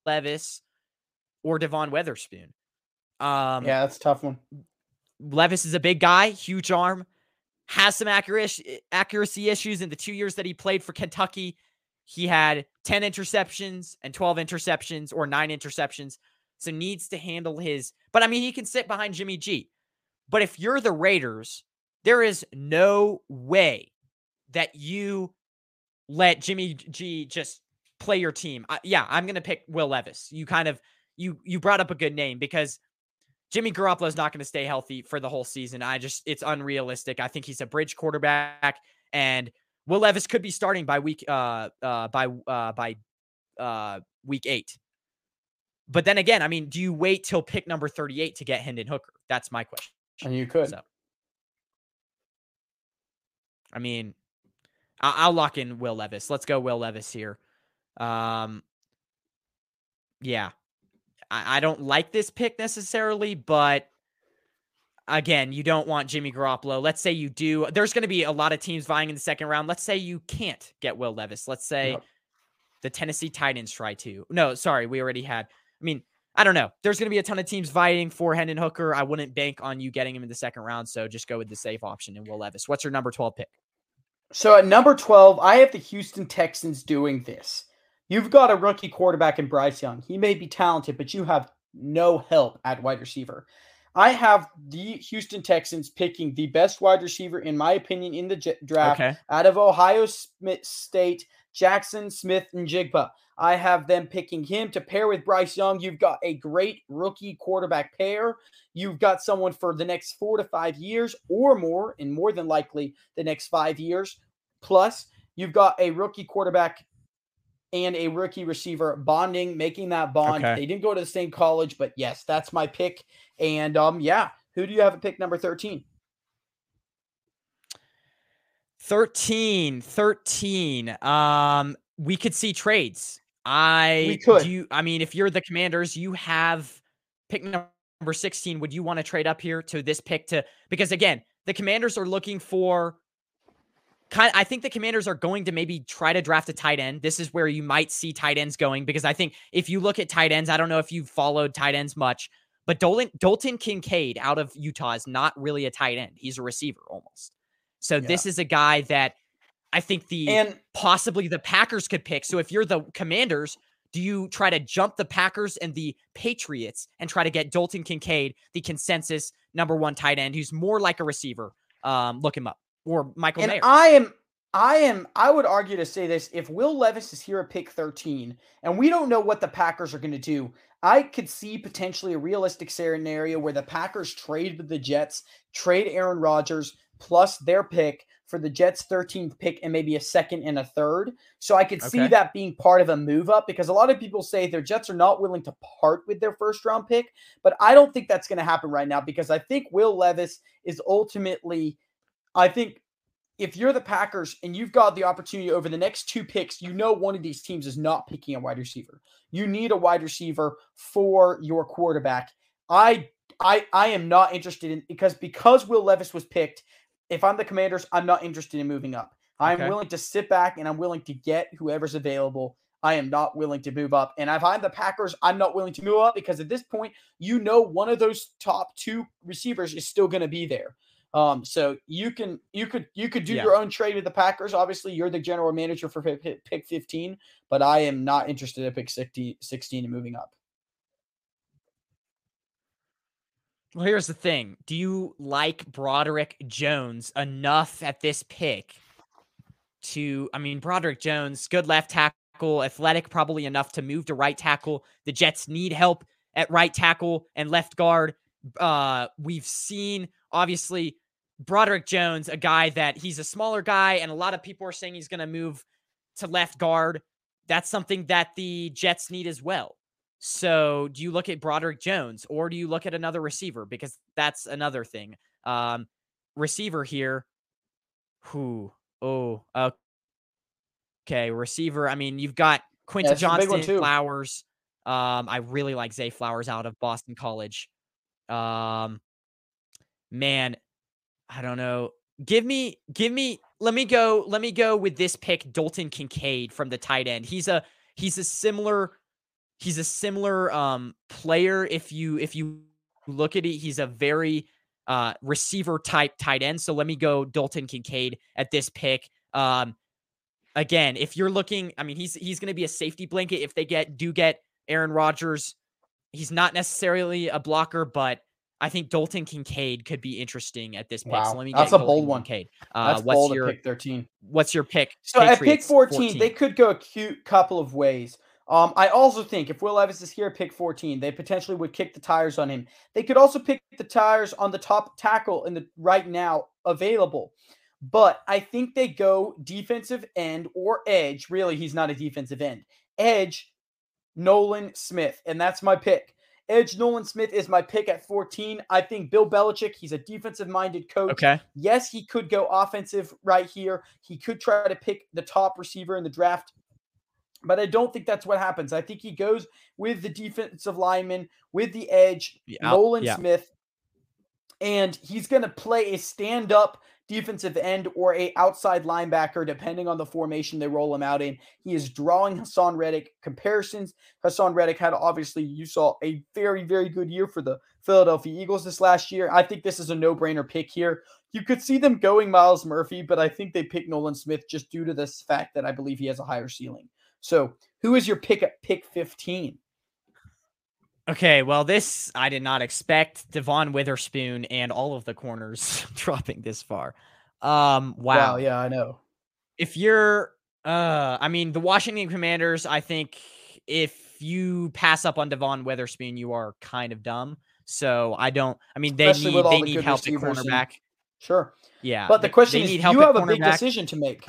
Levis or Devon Witherspoon? Um, yeah, that's a tough one. Levis is a big guy, huge arm, has some accuracy accuracy issues in the two years that he played for Kentucky. He had 10 interceptions and 12 interceptions or nine interceptions. So needs to handle his, but I mean, he can sit behind Jimmy G. But if you're the Raiders, there is no way that you let Jimmy G just play your team. I, yeah, I'm going to pick Will Levis. You kind of, you, you brought up a good name because Jimmy Garoppolo is not going to stay healthy for the whole season. I just, it's unrealistic. I think he's a bridge quarterback, and Will Levis could be starting by week, uh, uh, by, uh, by, uh, week eight. But then again, I mean, do you wait till pick number 38 to get Hendon Hooker? That's my question. And you could. So, I mean, I- I'll lock in Will Levis. Let's go Will Levis here. Um, yeah, I, I don't like this pick necessarily, but again, you don't want Jimmy Garoppolo. Let's say you do. There's going to be a lot of teams vying in the second round. Let's say you can't get Will Levis. Let's say Yep. the Tennessee Titans try to. No, sorry, we already had. I mean, I don't know. There's going to be a ton of teams vying for Hendon Hooker. I wouldn't bank on you getting him in the second round, so just go with the safe option and Will Levis. What's your number 12 pick? So at number 12, I have the Houston Texans doing this. You've got a rookie quarterback in Bryce Young. He may be talented, but you have no help at wide receiver. I have the Houston Texans picking the best wide receiver, in my opinion, in the draft Okay. out of Ohio Smith State, Jaxon Smith-Njigba. I have them picking him to pair with Bryce Young. You've got a great rookie quarterback pair. You've got someone for the next four to five years or more, and more than likely the next five years. Plus, you've got a rookie quarterback and a rookie receiver bonding, making that bond. Okay. They didn't go to the same college, but yes, that's my pick. And um, yeah, who do you have at pick number 13? 13, 13. Um, we could see trades. I could. do. You, I mean, if you're the Commanders, you have pick number 16. Would you want to trade up here to this pick to because again, the Commanders are looking for kind I think the Commanders are going to maybe try to draft a tight end. This is where you might see tight ends going because I think if you look at tight ends, I don't know if you've followed tight ends much, but Dolan, Dalton Kincaid out of Utah is not really a tight end. He's a receiver almost. So Yeah. this is a guy that I think the And possibly the Packers could pick. So if you're the Commanders, do you try to jump the Packers and the Patriots and try to get Dalton Kincaid, the consensus number one tight end, who's more like a receiver? Um, look him up or Michael and Mayer. I am I am I would argue to say this if Will Levis is here at pick 13 and we don't know what the Packers are going to do, I could see potentially a realistic scenario where the Packers trade with the Jets, trade Aaron Rodgers plus their pick for the Jets 13th pick and maybe a second and a third. So I could see that being part of a move up because a lot of people say their Jets are not willing to part with their first round pick, but I don't think that's going to happen right now because I think Will Levis is ultimately I think if you're the Packers and you've got the opportunity over the next two picks, you know one of these teams is not picking a wide receiver. You need a wide receiver for your quarterback. I I I am not interested in because because Will Levis was picked. If I'm the Commanders, I'm not interested in moving up. I'm Okay. willing to sit back and I'm willing to get whoever's available. I am not willing to move up. And if I'm the Packers, I'm not willing to move up because at this point, you know one of those top two receivers is still going to be there. Um, so you can you could you could do Yeah. your own trade with the Packers. Obviously, you're the general manager for pick, pick- pick 15, but I am not interested in pick 16, 16 and moving up. Well, here's the thing. Do you like Broderick Jones enough at this pick to, I mean, Broderick Jones, good left tackle, athletic, probably enough to move to right tackle. The Jets need help at right tackle and left guard. Uh, we've seen obviously Broderick Jones, a guy that he's a smaller guy, and a lot of people are saying he's going to move to left guard. That's something that the Jets need as well. So, do you look at Broderick Jones or do you look at another receiver? Because that's another thing. Um, receiver here. Who? Oh, okay. Receiver. I mean, you've got Quentin yeah, Johnston, Flowers. Um, I really like Zay Flowers out of Boston College. Um, man, I don't know. Give me, give me. Let me go. Let me go with this pick, Dalton Kincaid from the tight end. He's a he's a similar he's a similar um player. If you if you look at it, he's a very uh receiver type tight end. So let me go Dalton Kincaid at this pick. Um, again, if you're looking, I mean, he's he's going to be a safety blanket if they get do get Aaron Rodgers. He's not necessarily a blocker, but I think Dalton Kincaid could be interesting at this pick. Wow. So let me That's a Dalton bold one. Kincaid. Uh, That's what's bold your pick 13? What's your pick? So Patriots, at pick 14, 14, they could go a cute couple of ways. Um, I also think if Will Levis is here pick 14, they potentially would kick the tires on him. They could also pick the tires on the top tackle in the right now available. But I think they go defensive end or edge. Really, he's not a defensive end. Edge, Nolan Smith. And that's my pick. Edge Nolan Smith is my pick at 14. I think Bill Belichick, he's a defensive minded coach. Okay. Yes, he could go offensive right here. He could try to pick the top receiver in the draft but I don't think that's what happens. I think he goes with the defensive lineman, with the edge, yeah, Nolan yeah. Smith, and he's going to play a stand-up defensive end or a outside linebacker, depending on the formation they roll him out in. He is drawing Haason Reddick comparisons. Haason Reddick had obviously you saw a very very good year for the Philadelphia Eagles this last year. I think this is a no-brainer pick here. You could see them going Myles Murphy, but I think they pick Nolan Smith just due to this fact that I believe he has a higher ceiling. So, who is your pick at pick 15? Okay, well, this I did not expect Devon Witherspoon and all of the corners *laughs* dropping this far. Um, wow. wow. Yeah, I know. If you're, uh, I mean, the Washington Commanders, I think if you pass up on Devon Witherspoon, you are kind of dumb. So I don't. I mean, they Especially need they the need help at cornerback. And, sure. Yeah, but the question is, you have a big decision to make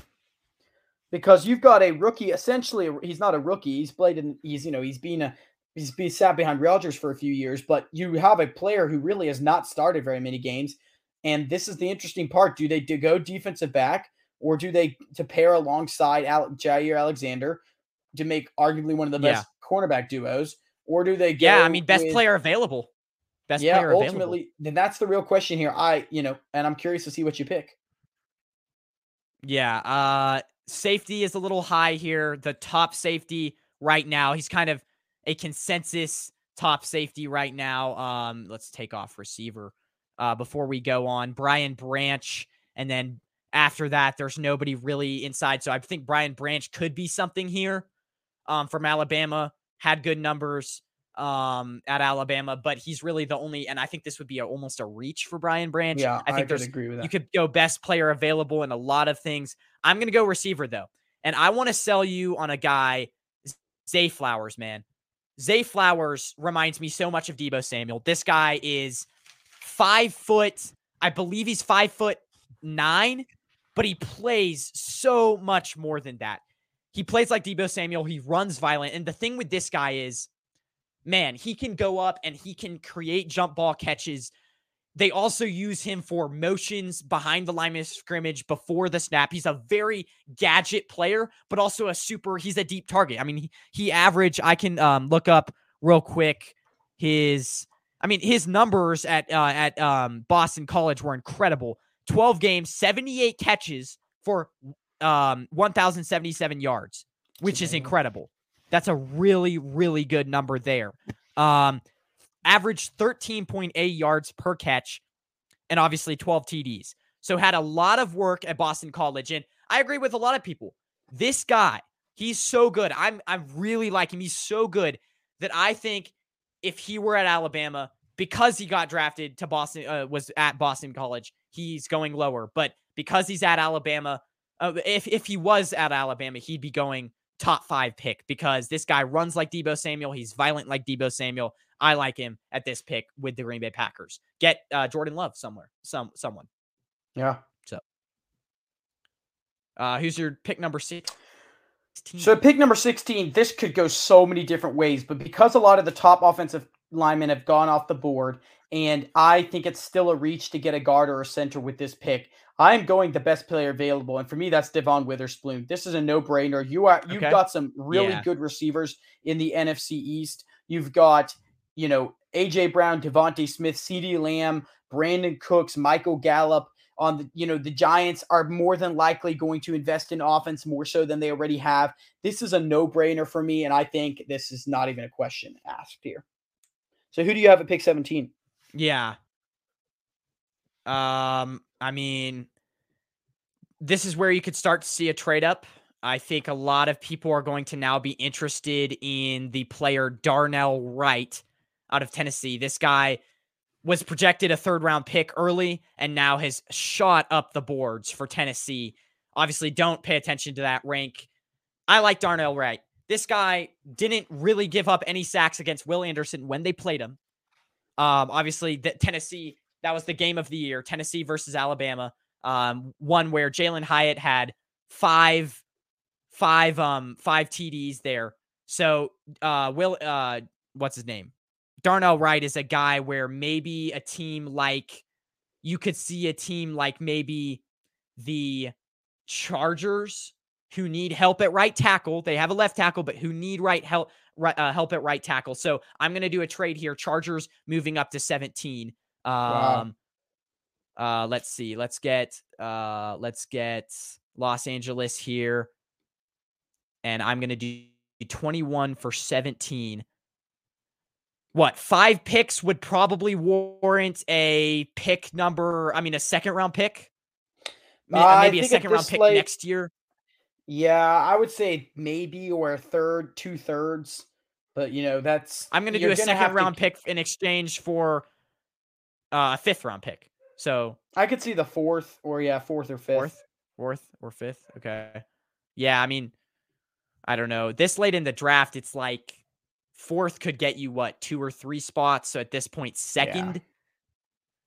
because you've got a rookie. Essentially, he's not a rookie. He's played in. He's you know he's been a he's been sat behind Rodgers for a few years, but you have a player who really has not started very many games. And this is the interesting part: do they do go defensive back, or do they to pair alongside Jaire Alexander to make arguably one of the best yeah. cornerback duos, or do they? yeah, I mean, best with, player available. Best yeah, player ultimately, available. then that's the real question here. I, you know, and I'm curious to see what you pick. Yeah, uh, Safety is a little high here. The top safety right now, he's kind of a consensus top safety right now. Um, let's take off receiver uh, before we go on. Brian Branch, and then after that, there's nobody really inside. So I think Brian Branch could be something here um, from Alabama. Had good numbers um, at Alabama, but he's really the only. And I think this would be a, almost a reach for Brian Branch. Yeah, I think I there's agree with that. You could go best player available in a lot of things. I'm going to go receiver though. And I want to sell you on a guy, Zay Flowers, man. Zay Flowers reminds me so much of Deebo Samuel. This guy is five foot, I believe he's five foot nine, but he plays so much more than that. He plays like Deebo Samuel. He runs violent. And the thing with this guy is, man, he can go up and he can create jump ball catches they also use him for motions behind the line of scrimmage before the snap. He's a very gadget player, but also a super, he's a deep target. I mean, he, he average, I can um, look up real quick his, I mean, his numbers at, uh, at um, Boston College were incredible 12 games, 78 catches for um, 1,077 yards, which is incredible. That's a really, really good number there. Um, averaged 13.8 yards per catch, and obviously 12 TDs. So had a lot of work at Boston College. And I agree with a lot of people. This guy, he's so good. I'm I really like him. He's so good that I think if he were at Alabama, because he got drafted to Boston, uh, was at Boston College, he's going lower. But because he's at Alabama, uh, if if he was at Alabama, he'd be going top five pick because this guy runs like Deebo Samuel. He's violent like Deebo Samuel. I like him at this pick with the Green Bay Packers. Get uh, Jordan Love somewhere, some someone. Yeah. So, uh, who's your pick number six? So pick number 16, this could go so many different ways, but because a lot of the top offensive linemen have gone off the board, and I think it's still a reach to get a guard or a center with this pick, I am going the best player available, and for me, that's Devon Witherspoon. This is a no-brainer. You are you've Okay. got some really Yeah. good receivers in the NFC East. You've got you know AJ Brown, DeVonta Smith, CeeDee Lamb, Brandin Cooks, Michael Gallup. On the you know the Giants are more than likely going to invest in offense more so than they already have. This is a no-brainer for me, and I think this is not even a question asked here. So who do you have at pick 17? Yeah. Um, I mean, this is where you could start to see a trade up. I think a lot of people are going to now be interested in the player Darnell Wright out of Tennessee. This guy was projected a third round pick early and now has shot up the boards for Tennessee. Obviously, don't pay attention to that rank. I like Darnell Wright. This guy didn't really give up any sacks against Will Anderson when they played him. Um, obviously, the, Tennessee, that was the game of the year, Tennessee versus Alabama. Um, one where Jalin Hyatt had five, five, um, five TDs there. So, uh, Will, uh, what's his name? Darnell Wright is a guy where maybe a team like you could see a team like maybe the Chargers who need help at right tackle. They have a left tackle, but who need right help right, uh, help at right tackle. So I'm going to do a trade here. Chargers moving up to 17. Um, Wow. uh, let's see. Let's get uh, let's get Los Angeles here, and I'm going to do 21 for 17. What five picks would probably warrant a pick number? I mean, a second round pick. Uh, Maybe a second round pick late- next year. Yeah, I would say maybe or a third, two thirds. But you know, that's I'm going to do a second have to- round pick in exchange for uh, a fifth round pick. So I could see the fourth or yeah, fourth or fifth. fourth, fourth or fifth. Okay. Yeah, I mean, I don't know. This late in the draft, it's like fourth could get you what two or three spots. So at this point, second.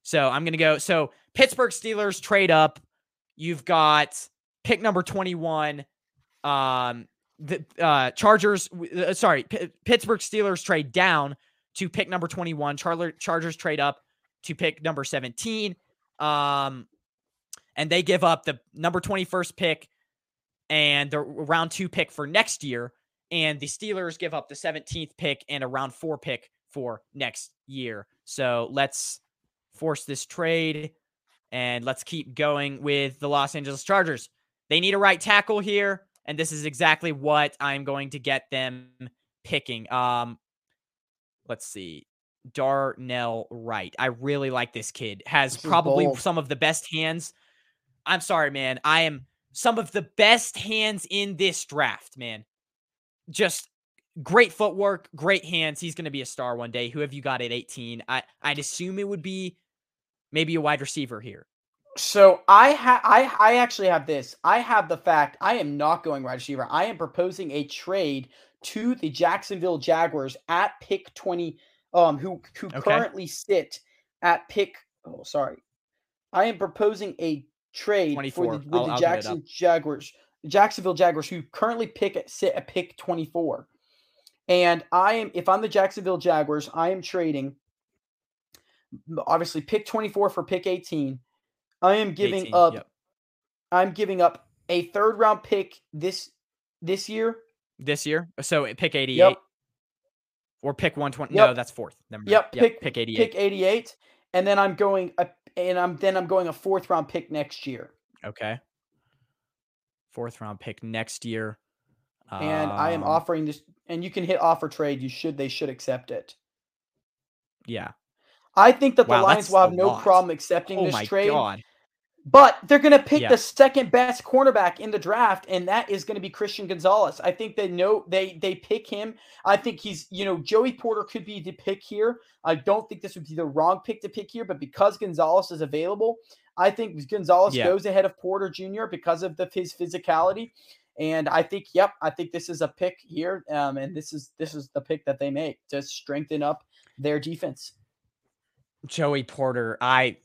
So I'm gonna go. So Pittsburgh Steelers trade up. You've got pick number 21. Um, the uh, Chargers. Uh, sorry, P- Pittsburgh Steelers trade down to pick number 21. Charler Chargers trade up to pick number 17. Um, and they give up the number 21st pick and the round two pick for next year. And the Steelers give up the 17th pick and a round four pick for next year. So let's force this trade and let's keep going with the Los Angeles Chargers. They need a right tackle here, and this is exactly what I'm going to get them picking. Um, let's see. Darnell Wright. I really like this kid. Has This probably bold. some of the best hands. I'm sorry, man. I am some of the best hands in this draft, man. Just great footwork, great hands. He's going to be a star one day. Who have you got at 18? I I'd assume it would be maybe a wide receiver here. So I have I I actually have this. I have the fact I am not going wide receiver. I am proposing a trade to the Jacksonville Jaguars at pick 20 um who who Okay. currently sit at pick oh sorry. I am proposing a trade 24. for the, with I'll- the I'll get it up. Jackson Jaguars. Jacksonville Jaguars who currently pick at sit at pick 24. And I am if I'm the Jacksonville Jaguars, I am trading obviously pick 24 for pick 18. I am giving 18, up yep. I'm giving up a third round pick this this year. this year. So uh, pick 88 Yep. or pick 120. Yep. No, that's fourth. Number. mind. Yep, pick- pick 88. Pick 88 and then I'm going a, and I'm then I'm going a fourth round pick next year. Okay. Fourth round pick next year. And I am Um, offering this and you can hit offer trade. You should they should accept it. Yeah. I think that the Wow, Lions will have no lot. problem accepting Oh this my trade. god. But they're going to pick Yeah. the second best cornerback in the draft, and that is going to be Christian Gonzalez. I think they know they they pick him. I think he's you know Joey Porter could be the pick here. I don't think this would be the wrong pick to pick here, but because Gonzalez is available, I think Gonzalez Yeah. goes ahead of Porter Jr. because of the his physicality. And I think, yep, I think this is a pick here, um, and this is this is the pick that they make to strengthen up their defense. Joey Porter, I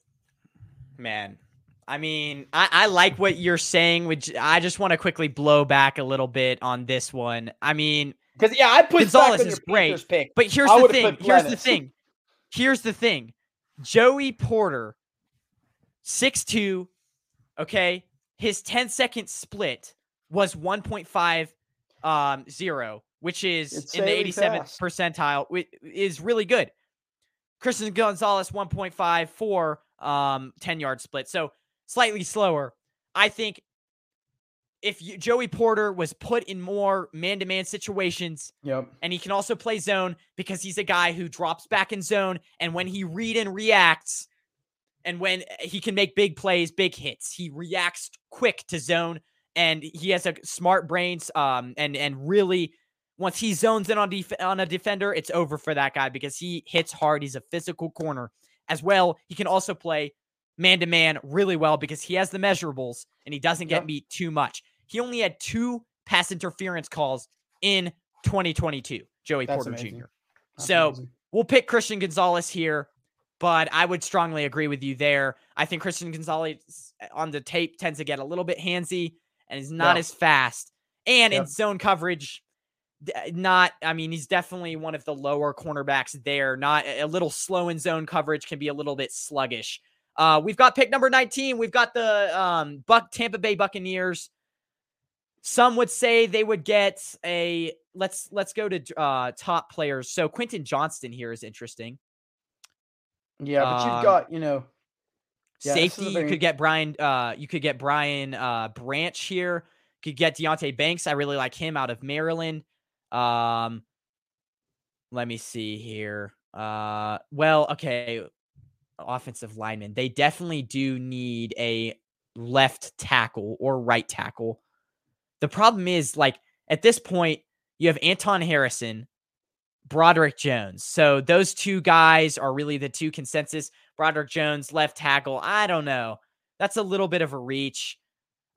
man, I mean, I, I like what you're saying. Which I just want to quickly blow back a little bit on this one. I mean, because yeah, I put Gonzalez is great, pick. but here's the thing. Here's the thing. Here's the thing. Joey Porter, six two, okay. His 10 second split was 1.5 um, zero, which is It's in the insanely 87th fast. percentile, which is really good. Christian Gonzalez 1.54 um 10 yard split. So slightly slower. I think if you, Joey Porter was put in more man to man situations Yep. and he can also play zone because he's a guy who drops back in zone and when he read and reacts and when he can make big plays, big hits, he reacts quick to zone and he has a smart brains um and and really once he zones in on def- on a defender, it's over for that guy because he hits hard. He's a physical corner as well. He can also play man to man really well because he has the measurables and he doesn't get Yep. beat too much. He only had two pass interference calls in 2022, Joey That's Porter amazing. Jr. That's So amazing. we'll pick Christian Gonzalez here, but I would strongly agree with you there. I think Christian Gonzalez on the tape tends to get a little bit handsy and is not Yeah. as fast. And in zone coverage, not, I mean, he's definitely one of the lower cornerbacks there. Not a little slow in zone coverage, can be a little bit sluggish. Uh, we've got pick number 19. We've got the um, Buck Tampa Bay Buccaneers. Some would say they would get a let's let's go to uh top players. So Quentin Johnston here is interesting. Yeah, but um, you've got you know Yeah, this is a Safety, you could get Brian uh you could get Brian uh Branch here. Could get Deonte Banks. I really like him out of Maryland. Um let me see here. Uh well, okay. Offensive lineman. They definitely do need a left tackle or right tackle. The problem is like at this point you have Anton Harrison, Broderick Jones. So those two guys are really the two consensus. Broderick Jones, left tackle. I don't know. That's a little bit of a reach.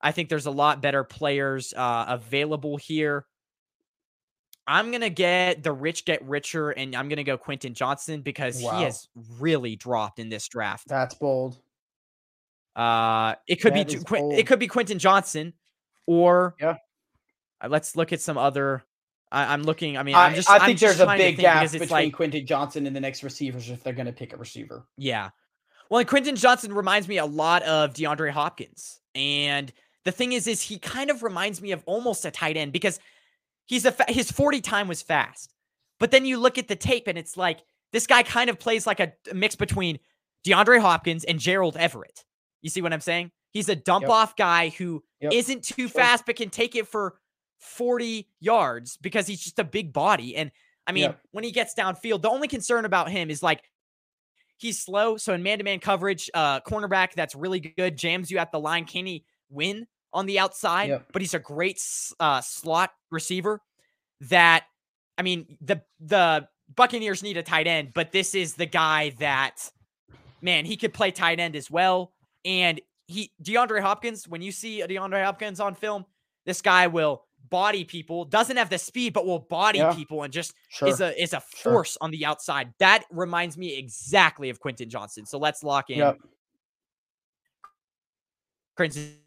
I think there's a lot better players uh, available here. I'm going to get the rich get richer, and I'm going to go Quentin Johnston because Wow. he has really dropped in this draft. that's bold. Uh, it could That be bold. it could be Quentin Johnston, or Yeah. Uh, let's look at some other. I, I'm looking. I mean, I, am just. I I'm think just there's a big gap between like Quentin Johnston and the next receivers if they're going to pick a receiver. Yeah. Well, and Quentin Johnston reminds me a lot of DeAndre Hopkins. And the thing is, is he kind of reminds me of almost a tight end because he's a fa- his 40 time was fast. But then you look at the tape and it's like this guy kind of plays like a, a mix between DeAndre Hopkins and Gerald Everett. You see what I'm saying? He's a dump Yep. off guy who Yep. not too Sure. fast but can take it for 40 yards because he's just a big body. And I mean, Yep. when he gets downfield, the only concern about him is like he's slow. So in man-to-man coverage, uh, cornerback that's really good, jams you at the line. Can he win on the outside? Yep. But he's a great uh, slot receiver. That I mean, the the Buccaneers need a tight end, but this is the guy that man he could play tight end as well. And he DeAndre Hopkins, when you see a DeAndre Hopkins on film, this guy will body people. Doesn't have the speed, but will body Yeah. people and just Sure. is a is a Sure. force on the outside. That reminds me exactly of Quentin Johnston. So let's lock in Yep. Quentin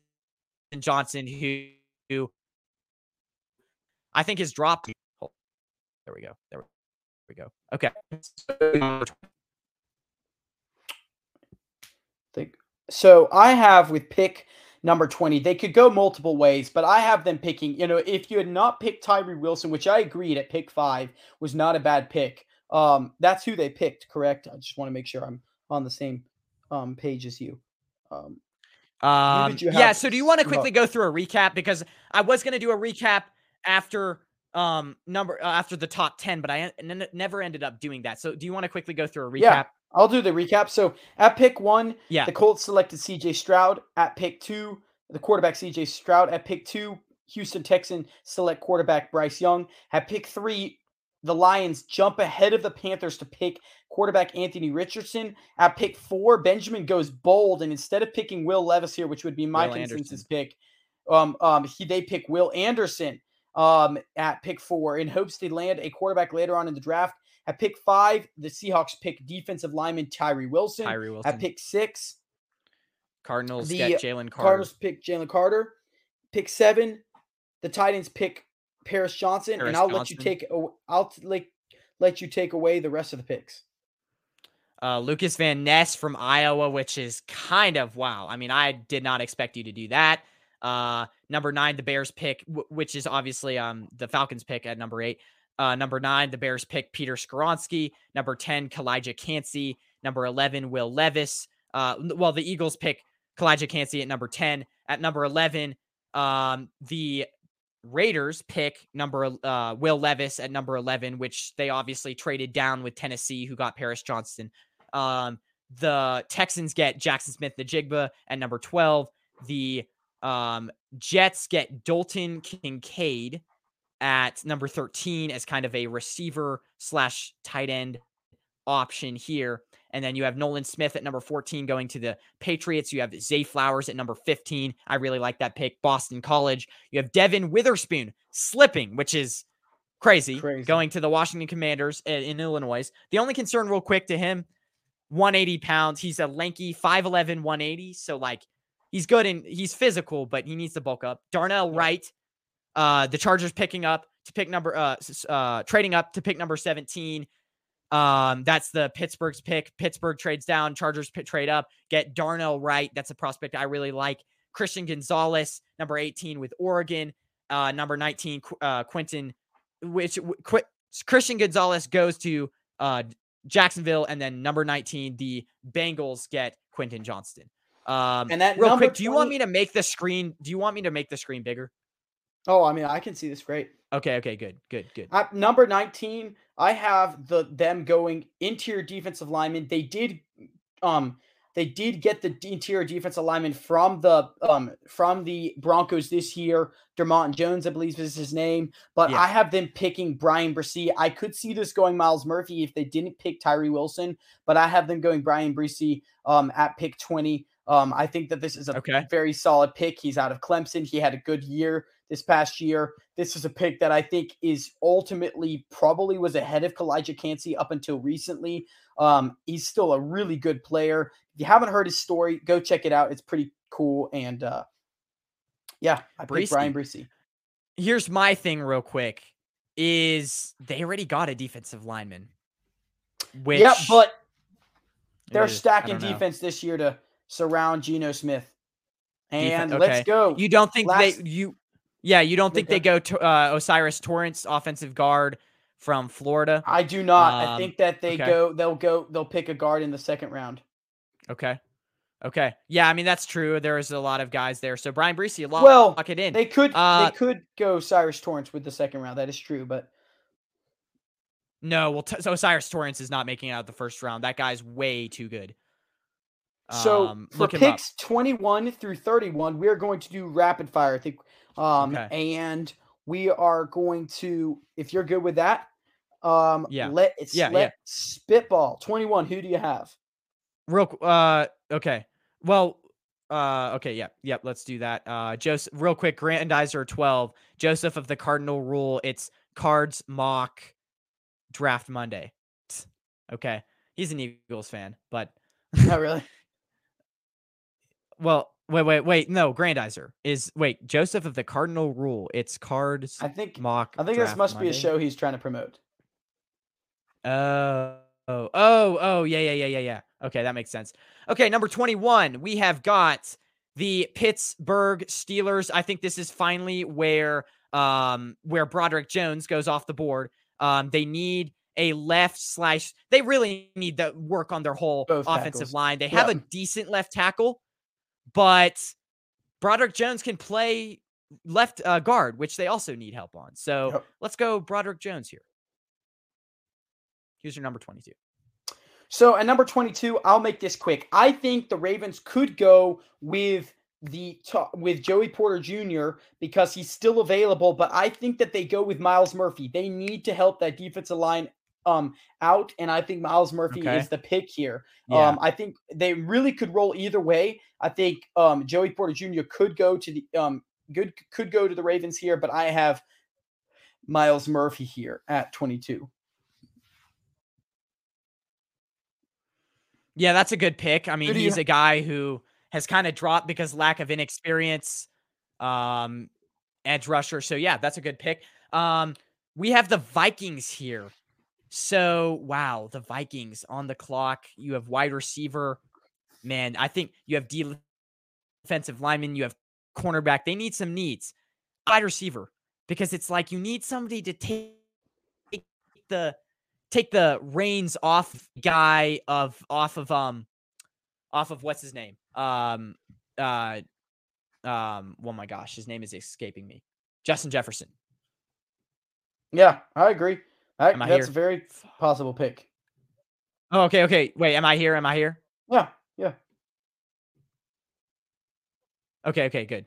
Johnston, who, who I think has dropped. Hold- oh, There we go. There we go. Okay. think so i have with pick number 20 they could go multiple ways but i have them picking you know if you had not picked tyree wilson which i agreed at pick five was not a bad pick um that's who they picked correct? I just want to make sure i'm on the same um page as you. Um Um, you yeah. So do you want to quickly go through a recap? Because I was going to do a recap after um number uh, after the top 10 but i en- never ended up doing that. So do you want to quickly go through a recap? Yeah. I'll do the recap. So at pick one, Yeah. the Colts selected CJ Stroud. At pick two, the quarterback CJ Stroud. At pick two, Houston Texan select quarterback Bryce Young. At pick three, the Lions jump ahead of the Panthers to pick quarterback Anthony Richardson. At pick four, Benjamin goes bold, and instead of picking Will Levis here, which would be my Will consensus Anderson. pick, Um, um, he they pick Will Anderson um at pick four in hopes to land a quarterback later on in the draft. At pick five, the Seahawks pick defensive lineman Tyree Wilson. Tyree Wilson. At pick six, Cardinals the get Jalen Carter. Cardinals pick Jalen Carter. Pick seven, the Titans pick Paris Johnson, Paris and I'll let you take. I'll like let you take away the rest of the picks. uh, Lukas Van Ness from Iowa, which is kind of wow. I mean, I did not expect you to do that. Uh, number nine, the Bears pick, w- which is obviously um the Falcons pick at number eight. Uh, number nine, the Bears pick Peter Skoronski. Number ten, Calijah Kancey. Number eleven, Will Levis. Uh, well, the Eagles pick Calijah Kancey at number ten. At number eleven, um, the Raiders pick number uh Will Levis at number 11 which they obviously traded down with Tennessee who got Paris Johnson. Um the Texans get Jaxon Smith-Njigba at number 12. The um Jets get Dalton Kincaid at number 13 as kind of a receiver slash tight end option here. And then you have Nolan Smith at number 14 going to the Patriots. You have Zay Flowers at number 15. I really like that pick. Boston College. You have Devon Witherspoon slipping, which is crazy, Crazy. going to the Washington Commanders in Illinois. The only concern, real quick, to him 180 pounds. He's a lanky 5'11, 180. So, like, he's good and he's physical, but he needs to bulk up. Darnell. Wright, uh, the Chargers picking up to pick number, uh, uh, trading up to pick number 17. Um, that's the Pittsburgh's pick. Pittsburgh trades down, Chargers pit trade up, get Darnell Wright. That's a prospect I really like. Christian Gonzalez, number 18 with Oregon. Uh, number 19, Qu- uh, Quentin, which Qu- Christian Gonzalez goes to uh, Jacksonville, and then number 19, the Bengals get Quentin Johnston. Um, And that real quick, do you want me to make the screen? Do you want me to make the screen bigger? Oh, I mean, I can see this great. Okay, okay, good, good, good. At number 19, I have the them going interior defensive lineman. They did um they did get the interior defensive lineman from the um from the Broncos this year. Dre'Mont Jones, I believe is his name. But Yeah. I have them picking Bryan Bresee. I could see this going Myles Murphy if they didn't pick Tyree Wilson, but I have them going Bryan Bresee um at pick 20. Um, I think that this is a Okay. very solid pick. He's out of Clemson. He had a good year this past year. This is a pick that I think is ultimately probably was ahead of Calijah Kancey up until recently. Um, he's still a really good player. If you haven't heard his story, go check it out. It's pretty cool. And uh, yeah, I picked Bryan Bresee. Here's my thing, real quick, is they already got a defensive lineman. Which yeah, but they're is- stacking defense this year to surround Geno Smith. And Defen- let's go. You don't think Last- they you yeah, you don't think they go to uh, O'Cyrus Torrence, offensive guard from Florida? I do not. I Um, think that they okay. go. They'll go. They'll pick a guard in the second round. Okay. Okay. Yeah, I mean that's true. There's a lot of guys there. So Bryan Bresee, lock, Well, lock it in. They could. Uh, they could go Cyrus Torrence with the second round. That is true. But no, well, t- so O'Cyrus Torrence is not making it out of the first round. That guy's way too good. so Um, for up. picks twenty-one through thirty-one, we're going to do rapid fire. I think. Um, Okay. and we are going to. If you're good with that, um, Yeah. Let it's Yeah, let yeah. spitball twenty-one. Who do you have? Real uh okay. Well, uh okay, yeah. Yep, let's do that. Uh Joseph real quick, Grandizer 12, Joseph of the Cardinal Rule. It's cards mock draft Monday. *sniffs* Okay. He's an Eagles fan, but Not really. *laughs* well, wait, wait, wait. No, Grandizer is wait, Joseph of the Cardinal Rule. It's cards I think. mock. I think this must be a show he's trying to promote. Oh, oh, oh, oh, yeah, yeah, yeah, yeah, yeah. Okay, that makes sense. Okay, number 21, we have got the Pittsburgh Steelers. I think this is finally where um where Broderick Jones goes off the board. Um, they need a left slash. They really need to work on their whole Both offensive tackles. line. They have a decent left tackle, but Broderick Jones can play left uh, guard, which they also need help on. So Yep. let's go Broderick Jones here. Here's your number 22. So at number 22, I'll make this quick. I think the Ravens could go with the with Joey Porter Jr. because he's still available, but I think that they go with Myles Murphy. They need to help that defensive line um out and I think Myles Murphy Okay. is the pick here. Yeah. Um I think they really could roll either way. I think um Joey Porter Jr. could go to the um good could go to the Ravens here, but I have Myles Murphy here at 22. Yeah, that's a good pick. I mean, Who do you he's a guy who has kind of dropped because lack of inexperience. Um, edge rusher. So yeah, that's a good pick. Um, we have the Vikings here. So wow, the Vikings on the clock. You have wide receiver. Man, I think you have defensive lineman. You have cornerback. They need some needs. Wide receiver because it's like you need somebody to take the take the reins off guy of off of um off of what's his name um uh um oh my gosh his name is escaping me justin jefferson Yeah, I agree. I, Am I that's here? a very possible pick. oh okay okay. Wait am i here? Am i here? Yeah, yeah. okay okay good.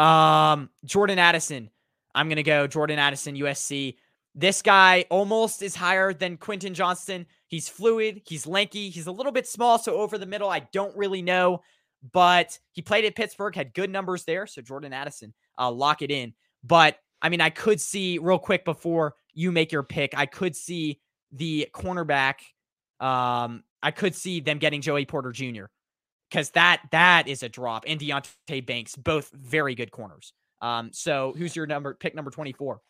Um jordan addison. I'm gonna go jordan addison usc this guy almost is higher than quentin johnston. He's fluid he's lanky he's a little bit small so over the middle i don't really know but he played at pittsburgh had good numbers there so jordan addison uh, lock it in. But i mean i could see real quick before you make your pick i could see the cornerback um i could see them getting joey porter jr because that that is a drop and Deonte Banks, both very good corners. Um, so who's your number pick number 24?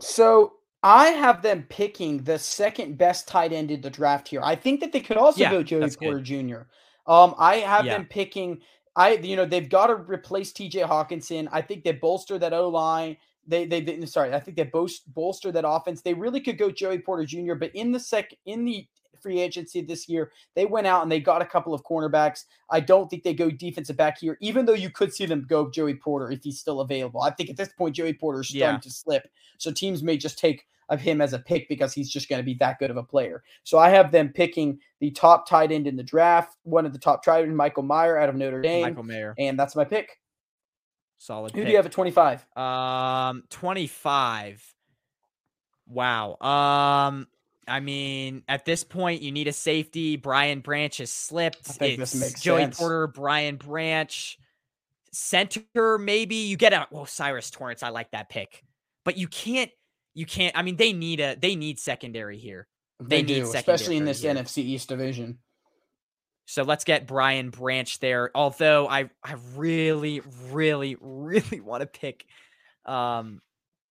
So I have them picking the second best tight end in the draft here. I think that they could also Yeah, go Joey that's good. Porter Jr. Um, I have Yeah. them picking. I you know they've got to replace T.J. Hockenson. I think they bolster that O line. They they, they sorry. I think they boast, bolster that offense. They really could go Joey Porter Jr. But in the sec in the free agency this year, they went out and they got a couple of cornerbacks. I don't think they go defensive back here, even though you could see them go Joey Porter if he's still available. I think at this point Joey Porter is starting Yeah. to slip. So teams may just take of him as a pick because he's just going to be that good of a player. So I have them picking the top tight end in the draft, one of the top tight end, Michael Mayer out of Notre Dame, Michael Mayer, and that's my pick. Solid. Who pick. do you have at 25? Um, 25. Wow. Um, I mean, at this point, you need a safety. Brian Branch has slipped. I think this It's makes Joey sense. Porter, Brian Branch, center. Maybe you get a well, Cyrus Torrence. I like that pick, but you can't. You can't. I mean, they need a. They need secondary here. They, They need do, especially in this here. NFC East division. So let's get Brian Branch there. Although I I really really *laughs* really want to pick um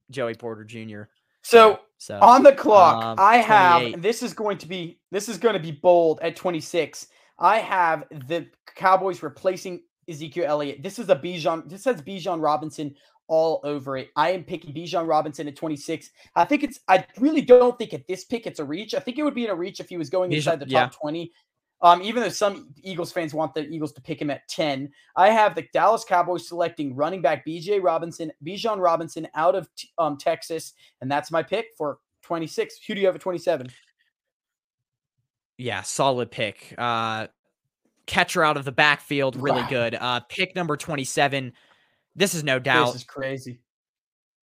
Joey Porter Jr. So So on the clock, um, I have this is going to be this is going to be bold at 26. I have the Cowboys replacing Ezekiel Elliott. This is a Bijan. This says Bijan Robinson all over it. I am picking Bijan Robinson at 26. I think it's. I really don't think at this pick it's a reach. I think it would be in a reach if he was going Bijan- inside the top yeah. 20. Um, even though some Eagles fans want the Eagles to pick him at 10, I have the Dallas Cowboys selecting running back BJ Robinson, Bijan Robinson out of um, Texas, and that's my pick for 26. Who do you have at 27? yeah, solid pick. Uh catcher out of the backfield, really Wow. good. Uh pick number 27. This is no doubt. This is crazy.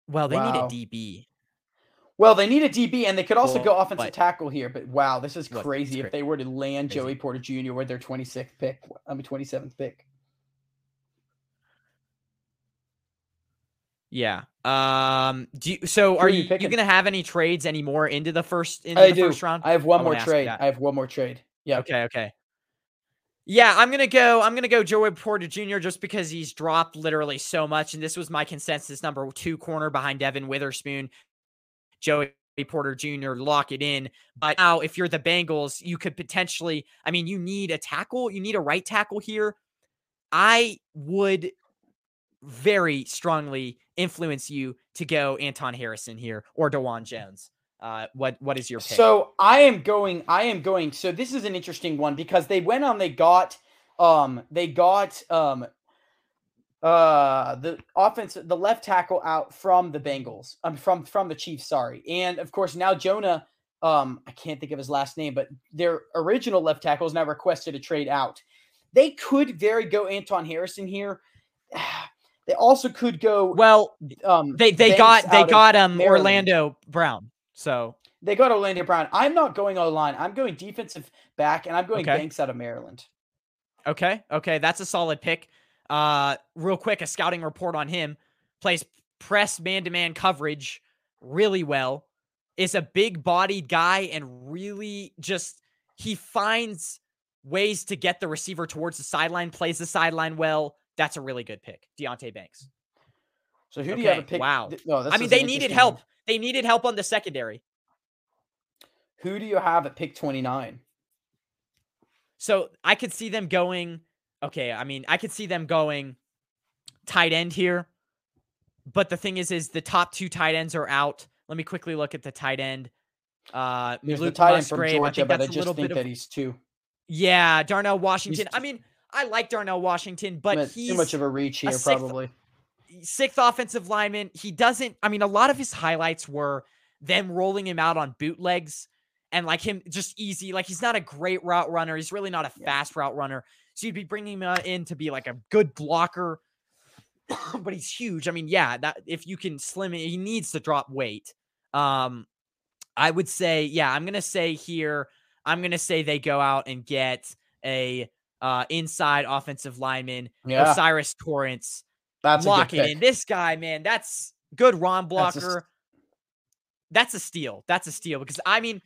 well, they wow. need a DB. Well, they need a DB, and they could also go offensive but- tackle here. But wow, this is Look, crazy if they were to land crazy. Joey Porter Jr. with their 26th pick. I mean, 27th pick. Yeah. Um do you, so Who are you, you you picking? going to have any trades anymore into the first into I the do. first round? I have one I more trade. I have one more trade. Yeah. Okay, okay. Yeah, I'm gonna go. I'm gonna go Joey Porter Jr. just because he's dropped literally so much, and this was my consensus number two corner behind Devon Witherspoon. Joey Porter Jr. lock it in. But now, if you're the Bengals, you could potentially. I mean, you need a tackle. You need a right tackle here. I would very strongly influence you to go Anton Harrison here or Dawand Jones. Uh, what what is your pick? So I am going. I am going. So this is an interesting one because they went on. They got. Um. They got. Um. Uh. The offense. The left tackle out from the Bengals. Um. From from the Chiefs. Sorry. And of course now Jonah. Um. I can't think of his last name, but their original left tackle is now requested a trade out. They could very go Anton Harrison here. *sighs* They also could go. well, Um. they they got they got um Maryland. Orlando Brown. So They got Orlando Brown. I'm not going O line. I'm going defensive back, and I'm going Okay. Banks out of Maryland. okay, okay, that's a solid pick. Uh, real quick, a scouting report on him. plays press man to man coverage really well, is a big bodied guy, and really just he finds ways to get the receiver towards the sideline, plays the sideline well. That's a really good pick, Deonte Banks. So who do you have a pick? Wow. No, I mean, they needed help. One. They needed help on the secondary. Who do you have at pick 29? So I could see them going. Okay, I mean, I could see them going tight end here. But the thing is, is the top two tight ends are out. Let me quickly look at the tight end. Uh, There's Luke the tight end from Georgia, I but I just think that he's too. Yeah, Darnell Washington. I mean, I like Darnell Washington, but he's too much of a reach here, a sixth, probably. Sixth offensive lineman. He doesn't. I mean, a lot of his highlights were them rolling him out on bootlegs and like him just easy. Like he's not a great route runner. He's really not a fast route runner. So you'd be bringing him uh, in to be like a good blocker, *coughs* but he's huge. I mean, yeah, that if you can slim it, he needs to drop weight. Um, I would say, yeah, I'm gonna say here, I'm gonna say they go out and get a uh inside offensive lineman, yeah. O'Cyrus Torrence. That's blocking in. This guy, man, that's good run blocker. That's a, that's a steal. That's a steal because I mean,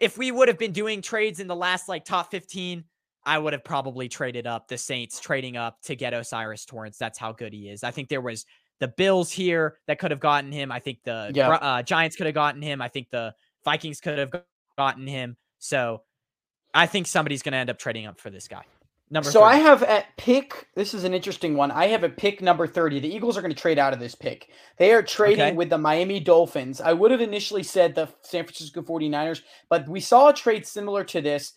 if we would have been doing trades in the last like top 15, I would have probably traded up the Saints trading up to get O'Cyrus Torrence. That's how good he is. I think there was the Bills here that could have gotten him. I think the yeah. uh, Giants could have gotten him. I think the Vikings could have gotten him. So I think somebody's going to end up trading up for this guy. Number so 30. I have at pick. This is an interesting one. I have a pick number thirty. The Eagles are going to trade out of this pick. They are trading okay. with the Miami Dolphins. I would have initially said the San Francisco 49ers, but we saw a trade similar to this.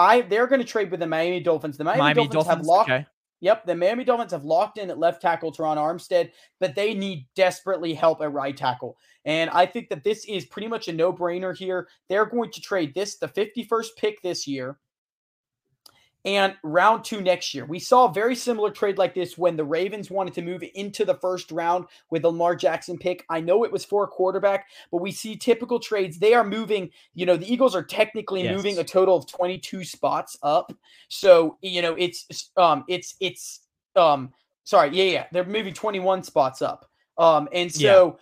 I they're going to trade with the Miami Dolphins. The Miami, Miami Dolphins, Dolphins, have locked. Okay. Yep, the Miami Dolphins have locked in at left tackle Terron Armstead, but they need desperately help at right tackle. And I think that this is pretty much a no-brainer here. They're going to trade this, the 51st pick this year, and round two next year. We saw a very similar trade like this when the Ravens wanted to move into the first round with the Lamar Jackson pick. I know it was for a quarterback, but we see typical trades. They are moving, you know, the Eagles are technically yes. moving a total of 22 spots up. So, you know, it's um it's it's um sorry, yeah, yeah. They're moving 21 spots up. Um and so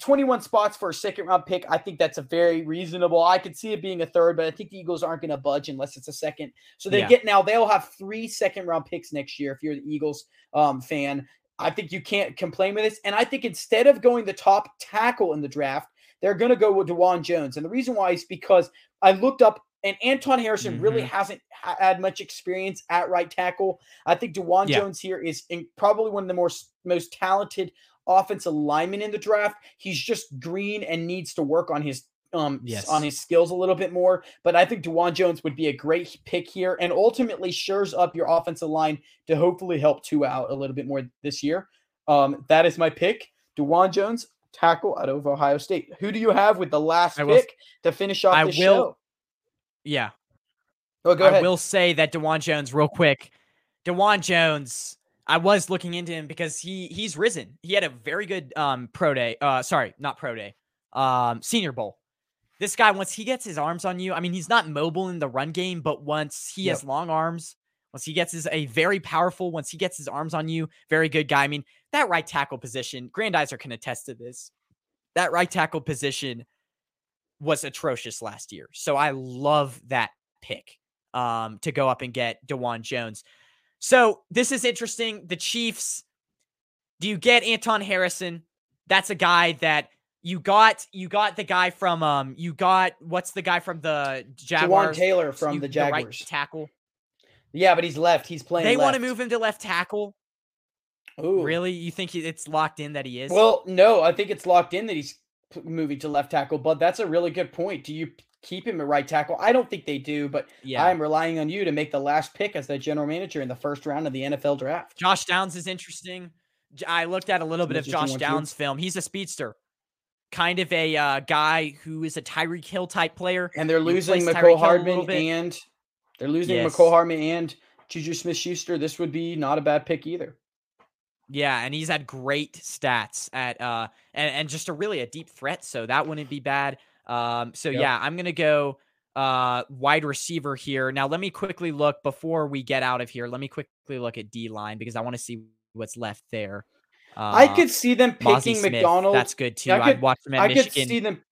21 spots for a second round pick, I think that's a very reasonable. I could see it being a third, but I think the Eagles aren't going to budge unless it's a second. So they yeah. get now they'll have three second round picks next year if you're the Eagles um, fan. I think you can't complain with this. And I think instead of going the top tackle in the draft, they're going to go with Dawand Jones. And the reason why is because I looked up and Anton Harrison mm-hmm. really hasn't had much experience at right tackle. I think Dawand yeah. Jones here is in, probably one of the more most talented offensive lineman in the draft. He's just green and needs to work on his um yes. on his skills a little bit more. But I think Dawand Jones would be a great pick here and ultimately shores up your offensive line to hopefully help two out a little bit more this year. Um, that is my pick. Dawand Jones, tackle out of Ohio State. Who do you have with the last will, pick to finish off the show? Yeah. Oh, go I ahead. will say that Dawand Jones, real quick. Dawand Jones I was looking into him because he he's risen. He had a very good um pro day. Uh sorry, not pro day. Um senior bowl. This guy once he gets his arms on you, I mean he's not mobile in the run game, but once he yep. has long arms, once he gets his a very powerful, once he gets his arms on you, very good guy. I mean, that right tackle position, Grandizer can attest to this. That right tackle position was atrocious last year. So I love that pick um to go up and get Dawand Jones. So this is interesting. The Chiefs, do you get Anton Harrison? That's a guy that you got. You got the guy from um. You got what's the guy from the Jaguars? Jawaan Taylor from you, the Jaguars. The right tackle. Yeah, but he's left. He's playing. They want to move him to left tackle. Ooh. Really? You think he, it's locked in that he is? Well, no, I think it's locked in that he's moving to left tackle. But that's a really good point. Do you keep him at right tackle. I don't think they do, but yeah. I'm relying on you to make the last pick as the general manager in the first round of the NFL draft. Josh Downs is interesting. I looked at a little bit of Josh Downs too. film. He's a speedster, kind of a uh, guy who is a Tyreek Hill type player. And they're losing Mecole Hardman and they're losing yes. Mecole Hardman and Juju Smith Schuster. This would be not a bad pick either. Yeah, and he's had great stats at uh and, and just a really a deep threat, so that wouldn't be bad. Um, so yep. yeah, I'm gonna go uh wide receiver here. Now let me quickly look before we get out of here. Let me quickly look at D line because I want to see what's left there. Uh, I could see them picking McDonald. That's good too. I I'd could- watch them at I Michigan. could see them.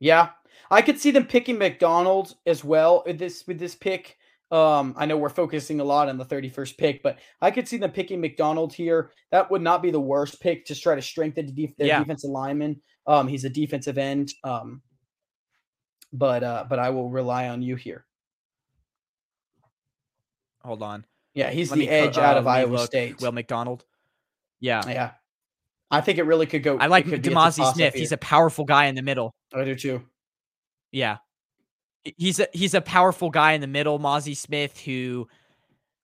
Yeah, I could see them picking McDonald as well with this with this pick. Um, I know we're focusing a lot on the 31st pick, but I could see them picking McDonald here. That would not be the worst pick to try to strengthen the def- their Yeah. defensive lineman. Um, he's a defensive end. Um, but uh, but I will rely on you here. Hold on. Yeah, he's Let the edge out uh, of Iowa look. State. Will McDonald. Yeah. yeah, I think it really could go. I like it could be a Demasi toss-up Smith. He's a powerful guy in the middle. I do too. Yeah. He's a he's a powerful guy in the middle, Mazi Smith, who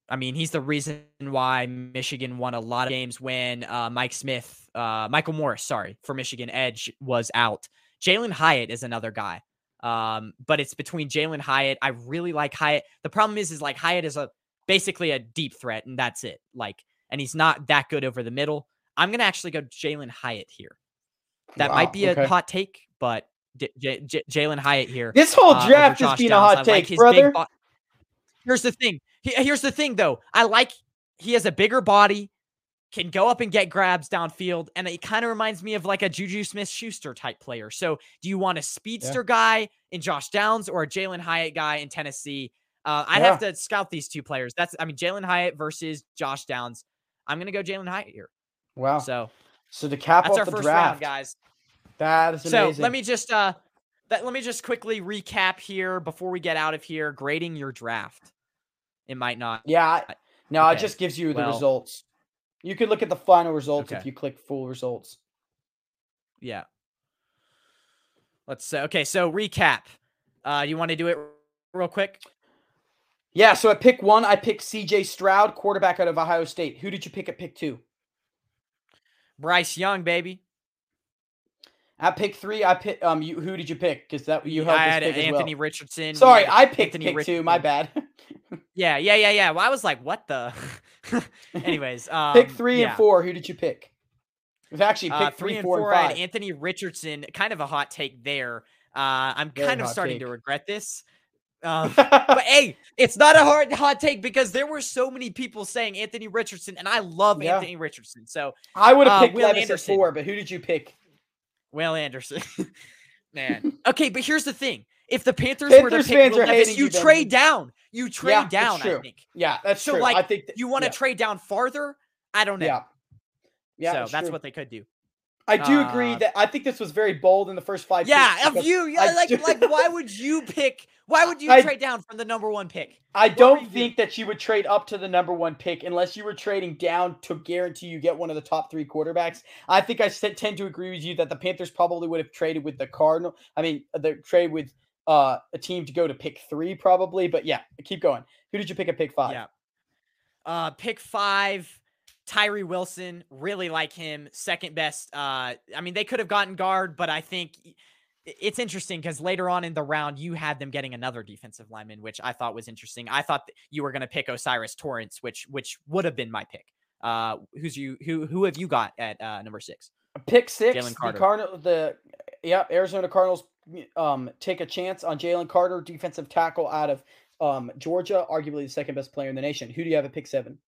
I mean, he's the reason why Michigan won a lot of games when uh, Mike Smith, uh, Michael Morris, sorry, for Michigan Edge was out. Jalin Hyatt is another guy. Um, but it's between Jalin Hyatt. I really like Hyatt. The problem is, is like Hyatt is a basically a deep threat, and that's it. Like, and he's not that good over the middle. I'm gonna actually go Jalin Hyatt here. That Wow, might be a hot take, but J- J- J- Jalin Hyatt here. This whole uh, draft is Josh being a hot I take, big brother. bo- here's the thing. He- here's the thing, though. I like he has a bigger body, can go up and get grabs downfield, and it kind of reminds me of like a Juju Smith Schuster type player. So, do you want a speedster guy in Josh Downs or a Jalin Hyatt guy in Tennessee? Uh, I'd have to scout these two players. That's I mean Jalin Hyatt versus Josh Downs. I'm gonna go Jalin Hyatt here. wow. So, So to cap that's off our the first draft, round, guys. that is amazing. So let me just uh that let me just quickly recap here before we get out of here. Grading your draft. It might not. Yeah. I- No, it just gives you the well- results. You can look at the final results if you click full results. Yeah. Let's say okay, so recap. Uh you want to do it real quick? Yeah, so at pick one, I picked CJ Stroud, quarterback out of Ohio State. Who did you pick at pick two? Bryce Young, baby. At pick three, I pick um you who did you pick? Because that you held I had pick Anthony well. Richardson. Sorry, I picked Anthony pick two. My bad. *laughs* Yeah, yeah, yeah, yeah. Well, I was like, what the? *laughs* *laughs* *laughs* Anyways, um, pick three yeah. and four. Who did you pick? Was actually pick Uh, three, and four, four, and I had Anthony Richardson. Kind of a hot take there. Uh, I'm Very kind of starting to regret this. Um, *laughs* but hey, it's not a hard hot take because there were so many people saying Anthony Richardson, and I love Yeah. Anthony Richardson. So I would have uh, picked Will Levis Anderson. at four, but who did you pick? Will Anderson, man. Okay, but here's the thing: if the Panthers, were to Panthers pick fans Will are Levis, hating you you, trade down. You trade Yeah, down. I think Yeah, that's So, true. like, I think that, you want to yeah, trade down farther. I don't know. Yeah, yeah. so it's that's what they could do. I do agree uh, that I think this was very bold in the first five. Yeah, of you, yeah, I like, do- like, why would *laughs* you pick? Why would you I- trade down from the number one pick? I were don't think that you would trade up to the number one pick unless you were trading down to guarantee you get one of the top three quarterbacks. I think I tend to agree with you that the Panthers probably would have traded with the Cardinal. I mean, the trade with uh, a team to go to pick three, probably. But yeah, keep going. Who did you pick at pick five? Yeah. Uh, pick five, Tyree Wilson. Really like him. Second best. Uh, I mean, they could have gotten guard, but I think it's interesting because later on in the round, you had them getting another defensive lineman, which I thought was interesting. I thought that you were going to pick O'Cyrus Torrence, which which would have been my pick. Uh, who's you? Who who have you got at uh, number six? Pick six. Jalen The Carter. Cardinal. The yeah, Arizona Cardinals um take a chance on Jalen Carter, defensive tackle out of um Georgia, arguably the second best player in the nation. Who do you have at pick seven?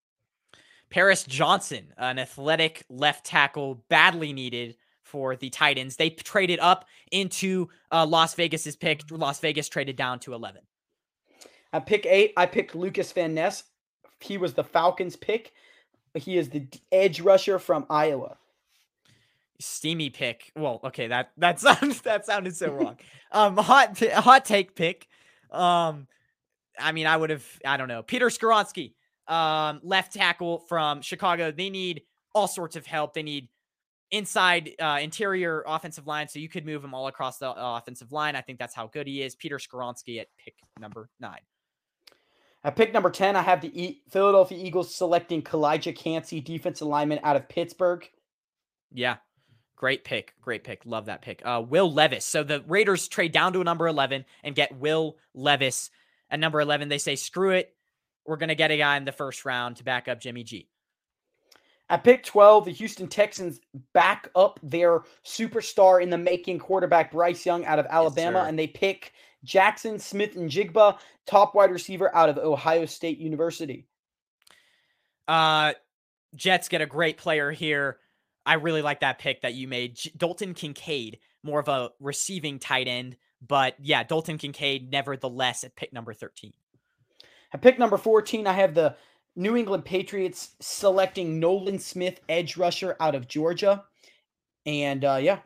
Paris Johnson, an athletic left tackle, badly needed for the Titans. They traded up into uh, Las Vegas's pick. Las Vegas traded down to 11. At pick eight, I picked Lukas Van Ness. He was the Falcons' pick. He is the edge rusher from Iowa. Steamy pick. Well, okay, that that *laughs* sounds that sounded so wrong. um, hot pi- hot take pick. Um, I mean, I would have. I don't know. Peter Skoronski, um, left tackle from Chicago. They need all sorts of help. They need inside uh, interior offensive line, so you could move him all across the offensive line. I think that's how good he is. Peter Skoronski at pick number nine. At pick number 10, I have the e- Philadelphia Eagles selecting Calijah Kancey, defensive lineman out of Pittsburgh. Yeah. Great pick. Great pick. Love that pick. Uh, Will Levis. So the Raiders trade down to a number 11 and get Will Levis at number 11. They say, screw it. We're going to get a guy in the first round to back up Jimmy G. At pick 12, the Houston Texans back up their superstar in the making quarterback Bryce Young out of Alabama, sir. and they pick Jaxon Smith-Njigba, top wide receiver out of Ohio State University. Uh, Jets get a great player here. I really like that pick that you made. J- Dalton Kincaid, more of a receiving tight end, but yeah, Dalton Kincaid, nevertheless, at pick number 13. At pick number 14, I have the New England Patriots selecting Nolan Smith, edge rusher out of Georgia. And uh, yeah.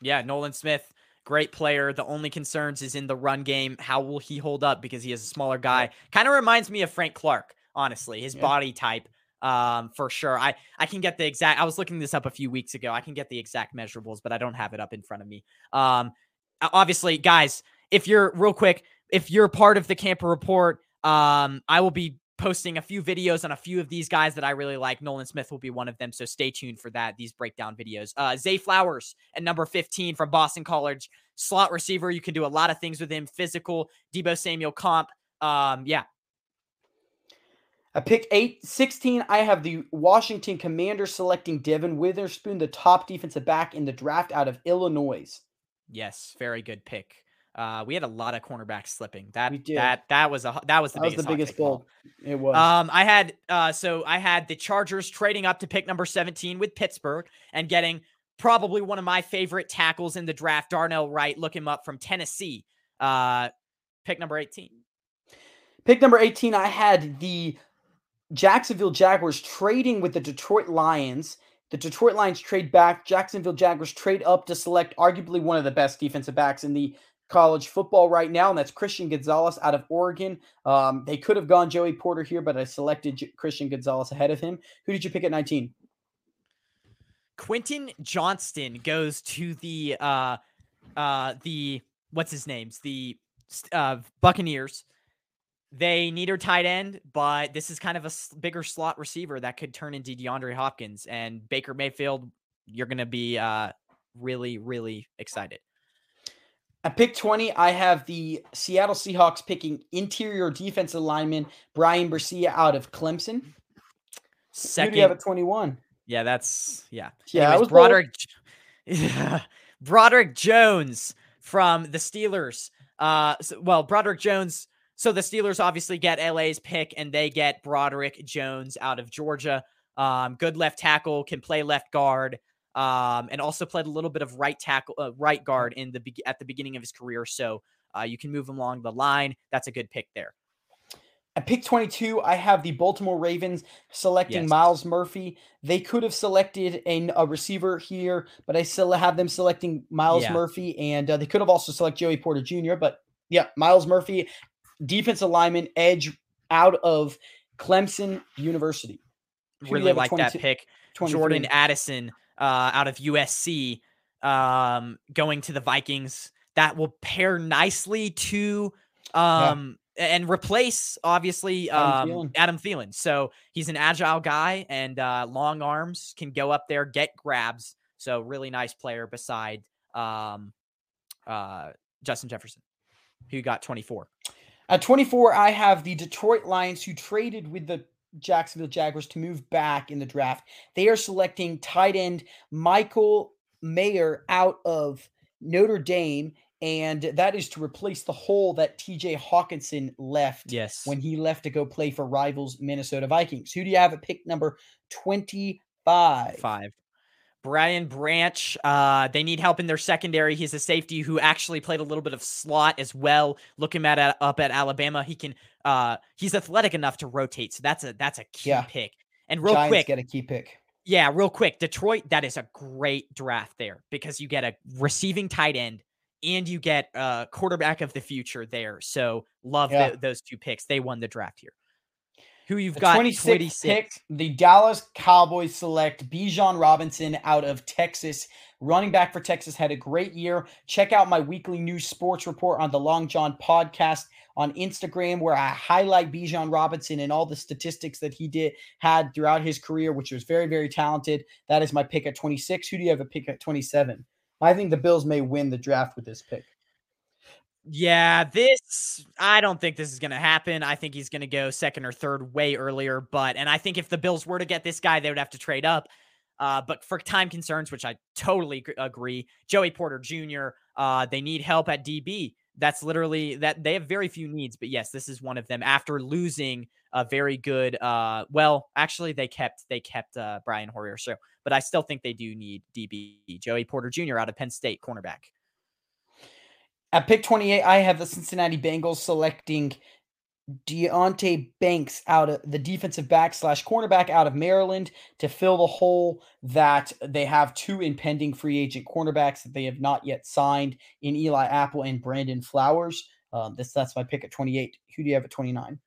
Yeah, Nolan Smith, great player. The only concerns is in the run game. How will he hold up because he is a smaller guy? Kind of reminds me of Frank Clark, honestly, his yeah. body type um, for sure. I I can get the exact. I was looking this up a few weeks ago. I can get the exact measurables, but I don't have it up in front of me. Um, obviously, guys, if you're real quick, if you're part of the Kamper Report, um, I will be posting a few videos on a few of these guys that I really like. Nolan Smith will be one of them, so stay tuned for that. These breakdown videos. Uh, Zay Flowers at number 15 from Boston College, slot receiver. You can do a lot of things with him. Physical, Deebo Samuel comp. Um, yeah, at pick eight, 16, I have the Washington Commanders selecting Devon Witherspoon, the top defensive back in the draft out of Illinois. Yes, very good pick. Uh, we had a lot of cornerbacks slipping. That that that was a that was the that biggest was the biggest goal. It was. Um, I had uh, so I had the Chargers trading up to pick number 17 with Pittsburgh and getting probably one of my favorite tackles in the draft, Darnell Wright. Look him up from Tennessee. Uh, pick number 18. Pick number 18, I had the Jacksonville Jaguars trading with the Detroit Lions. The Detroit Lions trade back. Jacksonville Jaguars trade up to select arguably one of the best defensive backs in the college football right now, and that's Christian Gonzalez out of Oregon. Um, they could have gone Joey Porter here, but I selected J- Christian Gonzalez ahead of him. Who did you pick at 19? Quentin Johnston goes to the uh uh the what's his name's the uh Buccaneers. They need a tight end, but this is kind of a bigger slot receiver that could turn into DeAndre Hopkins and Baker Mayfield. You're going to be uh, really, really excited. At pick 20, I have the Seattle Seahawks picking interior defensive lineman Bryan Bresee out of Clemson. Second, you have at 21? Yeah, that's yeah. Yeah, Anyways, Broderick *laughs* Broderick Jones from the Steelers. Uh, so, well, Broderick Jones so the Steelers obviously get LA's pick and they get Broderick Jones out of Georgia. Um, good left tackle, can play left guard, um, and also played a little bit of right tackle, uh, right guard in the be- at the beginning of his career. So uh, you can move him along the line. That's a good pick there. At pick 22, I have the Baltimore Ravens selecting yes. Myles Murphy. They could have selected a, a, receiver here, but I still have them selecting Miles yeah. Murphy, and uh, they could have also selected Joey Porter Jr. But yeah, Myles Murphy defensive lineman, edge out of Clemson University. really like that pick. Jordan Addison uh, out of USC um, going to the Vikings. That will pair nicely to um, yeah. and replace obviously um, Adam, Thielen. Adam Thielen. So he's an agile guy and uh, long arms can go up there, get grabs. So really nice player beside um, uh, Justin Jefferson, who got 24. At 24, I have the Detroit Lions who traded with the Jacksonville Jaguars to move back in the draft. They are selecting tight end Michael Mayer out of Notre Dame, and that is to replace the hole that TJ Hockenson left yes. when he left to go play for rivals Minnesota Vikings. Who do you have at pick number 25? Five. Brian Branch, uh, they need help in their secondary. He's a safety who actually played a little bit of slot as well. Looking at uh, up at Alabama, he can. Uh, he's athletic enough to rotate, so that's a that's a key yeah. pick. And real Giants quick, get a key pick. Yeah, real quick, Detroit. That is a great draft there because you get a receiving tight end and you get a quarterback of the future there. So love yeah. the, those two picks. They won the draft here who you've the got 26, 26 pick, the Dallas Cowboys select Bijan Robinson out of Texas. Running back for Texas had a great year. Check out my weekly news sports report on the Long Jawn podcast on Instagram, where I highlight Bijan Robinson and all the statistics that he did had throughout his career, which was very, very talented. That is my pick at 26. Who do you have a pick at 27? I think the Bills may win the draft with this pick. Yeah, this I don't think this is going to happen. I think he's going to go second or third way earlier, but and I think if the Bills were to get this guy, they would have to trade up. Uh, but for time concerns, which I totally agree, Joey Porter Jr. Uh, they need help at DB. that's literally that they have very few needs, but yes, this is one of them after losing a very good uh well, actually they kept they kept uh Brian Hoyer, so but I still think they do need DB Joey Porter Jr. out of Penn State cornerback. At pick 28, I have the Cincinnati Bengals selecting Deonte Banks out of the defensive back slash cornerback out of Maryland to fill the hole that they have two impending free agent cornerbacks that they have not yet signed in Eli Apple and Brandon Flowers. Um, this that's my pick at 28. Who do you have at 29?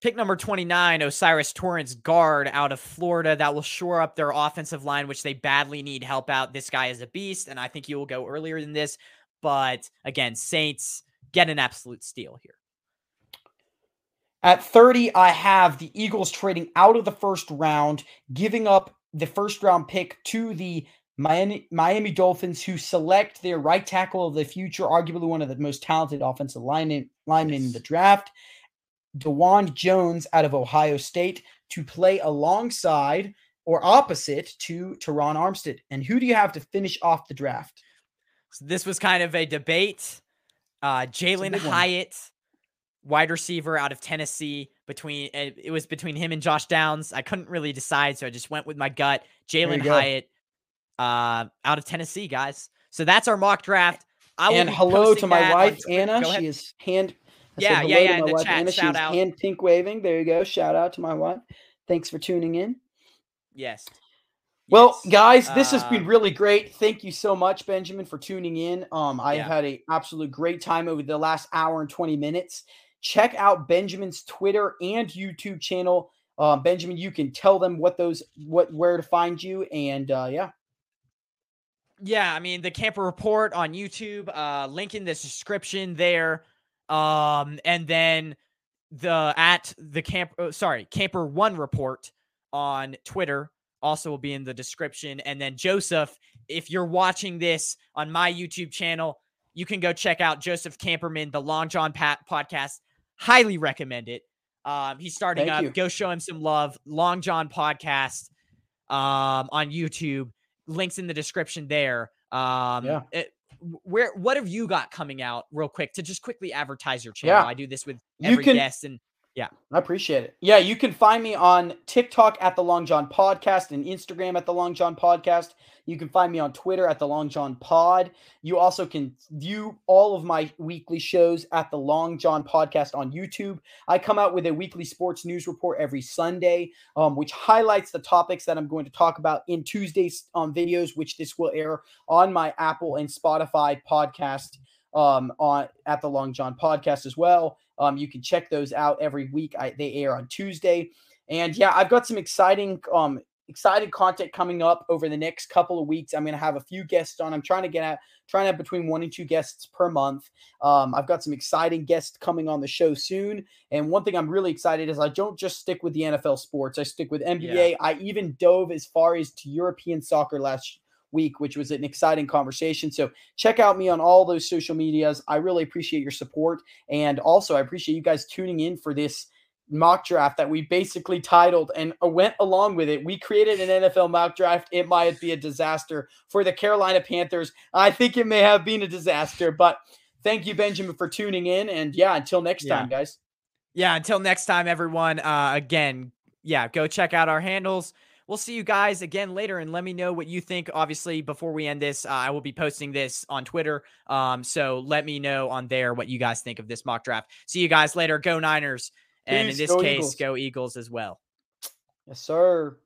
Pick number 29, O'Cyrus Torrence, guard out of Florida. That will shore up their offensive line, which they badly need help out. This guy is a beast, and I think he will go earlier than this. But again, Saints get an absolute steal here. At 30, I have the Eagles trading out of the first round, giving up the first round pick to the Miami, Miami Dolphins, who select their right tackle of the future, arguably one of the most talented offensive linemen, linemen in the draft, Dawand Jones out of Ohio State, to play alongside or opposite to Terron Armstead. And who do you have to finish off the draft? So this was kind of a debate. Uh, Jalin Hyatt wide receiver out of Tennessee. Between eh, it was between him and Josh Downs. I couldn't really decide, so I just went with my gut. Jalin Hyatt, uh, out of Tennessee, guys. So that's our mock draft. I and hello to my wife Anna. She is hand. I yeah, yeah, yeah. In the chat, Anna. shout out. Hand pink waving. There you go. Shout out to my wife. Thanks for tuning in. Yes. Well, yes. guys, this uh, has been uh really great. Thank you so much, Benjamin, for tuning in. Um, I've yeah. had a absolute great time over the last hour and 20 minutes. Check out Benjamin's Twitter and YouTube channel. Uh, Benjamin, you can tell them what those what where to find you, and uh, yeah. Yeah, I mean the Kamper Report on YouTube, uh, link in the description there. Um, and then the at the camp oh, sorry, Kamper one report on Twitter also will be in the description. And then Joseph, if you're watching this on my YouTube channel, you can go check out Joseph Kamperman, the Long Jawn Pat podcast. Highly recommend it. Um, he's starting Thank up. You. Go show him some love. Long Jawn podcast um, on YouTube. Links in the description there. Um, yeah. It, where what have you got coming out real quick to just quickly advertise your channel? Yeah. I do this with every can, guest and yeah. I appreciate it. Yeah, you can find me on TikTok at the Long Jawn Podcast and Instagram at the Long Jawn Podcast. You can find me on Twitter at the Long Jawn Pod. You also can view all of my weekly shows at the Long Jawn Podcast on YouTube. I come out with a weekly sports news report every Sunday, um, which highlights the topics that I'm going to talk about in Tuesday's um, videos, which this will air on my Apple and Spotify podcast um, on at the Long Jawn Podcast as well. Um, you can check those out every week. I, they air on Tuesday. And yeah, I've got some exciting um excited content coming up over the next couple of weeks. I'm going to have a few guests on. I'm trying to get at trying to have between one and two guests per month. Um, I've got some exciting guests coming on the show soon. And one thing I'm really excited is I don't just stick with the NFL sports. I stick with NBA. Yeah. I even dove as far as to European soccer last week, which was an exciting conversation. So check out me on all those social medias. I really appreciate your support. And also, I appreciate you guys tuning in for this mock draft that we basically titled and uh, went along with it. We created an NFL mock draft. It might be a disaster for the Carolina Panthers. I think it may have been a disaster, but thank you, Benjamin, for tuning in. And yeah, until next yeah. time, guys. Yeah, until next time, everyone. Uh, again, yeah, go check out our handles. We'll see you guys again later and let me know what you think. Obviously, before we end this, uh, I will be posting this on Twitter. Um, so let me know on there what you guys think of this mock draft. See you guys later. Go Niners. And Peace. in this case, Eagles. go Eagles as well. Yes, sir.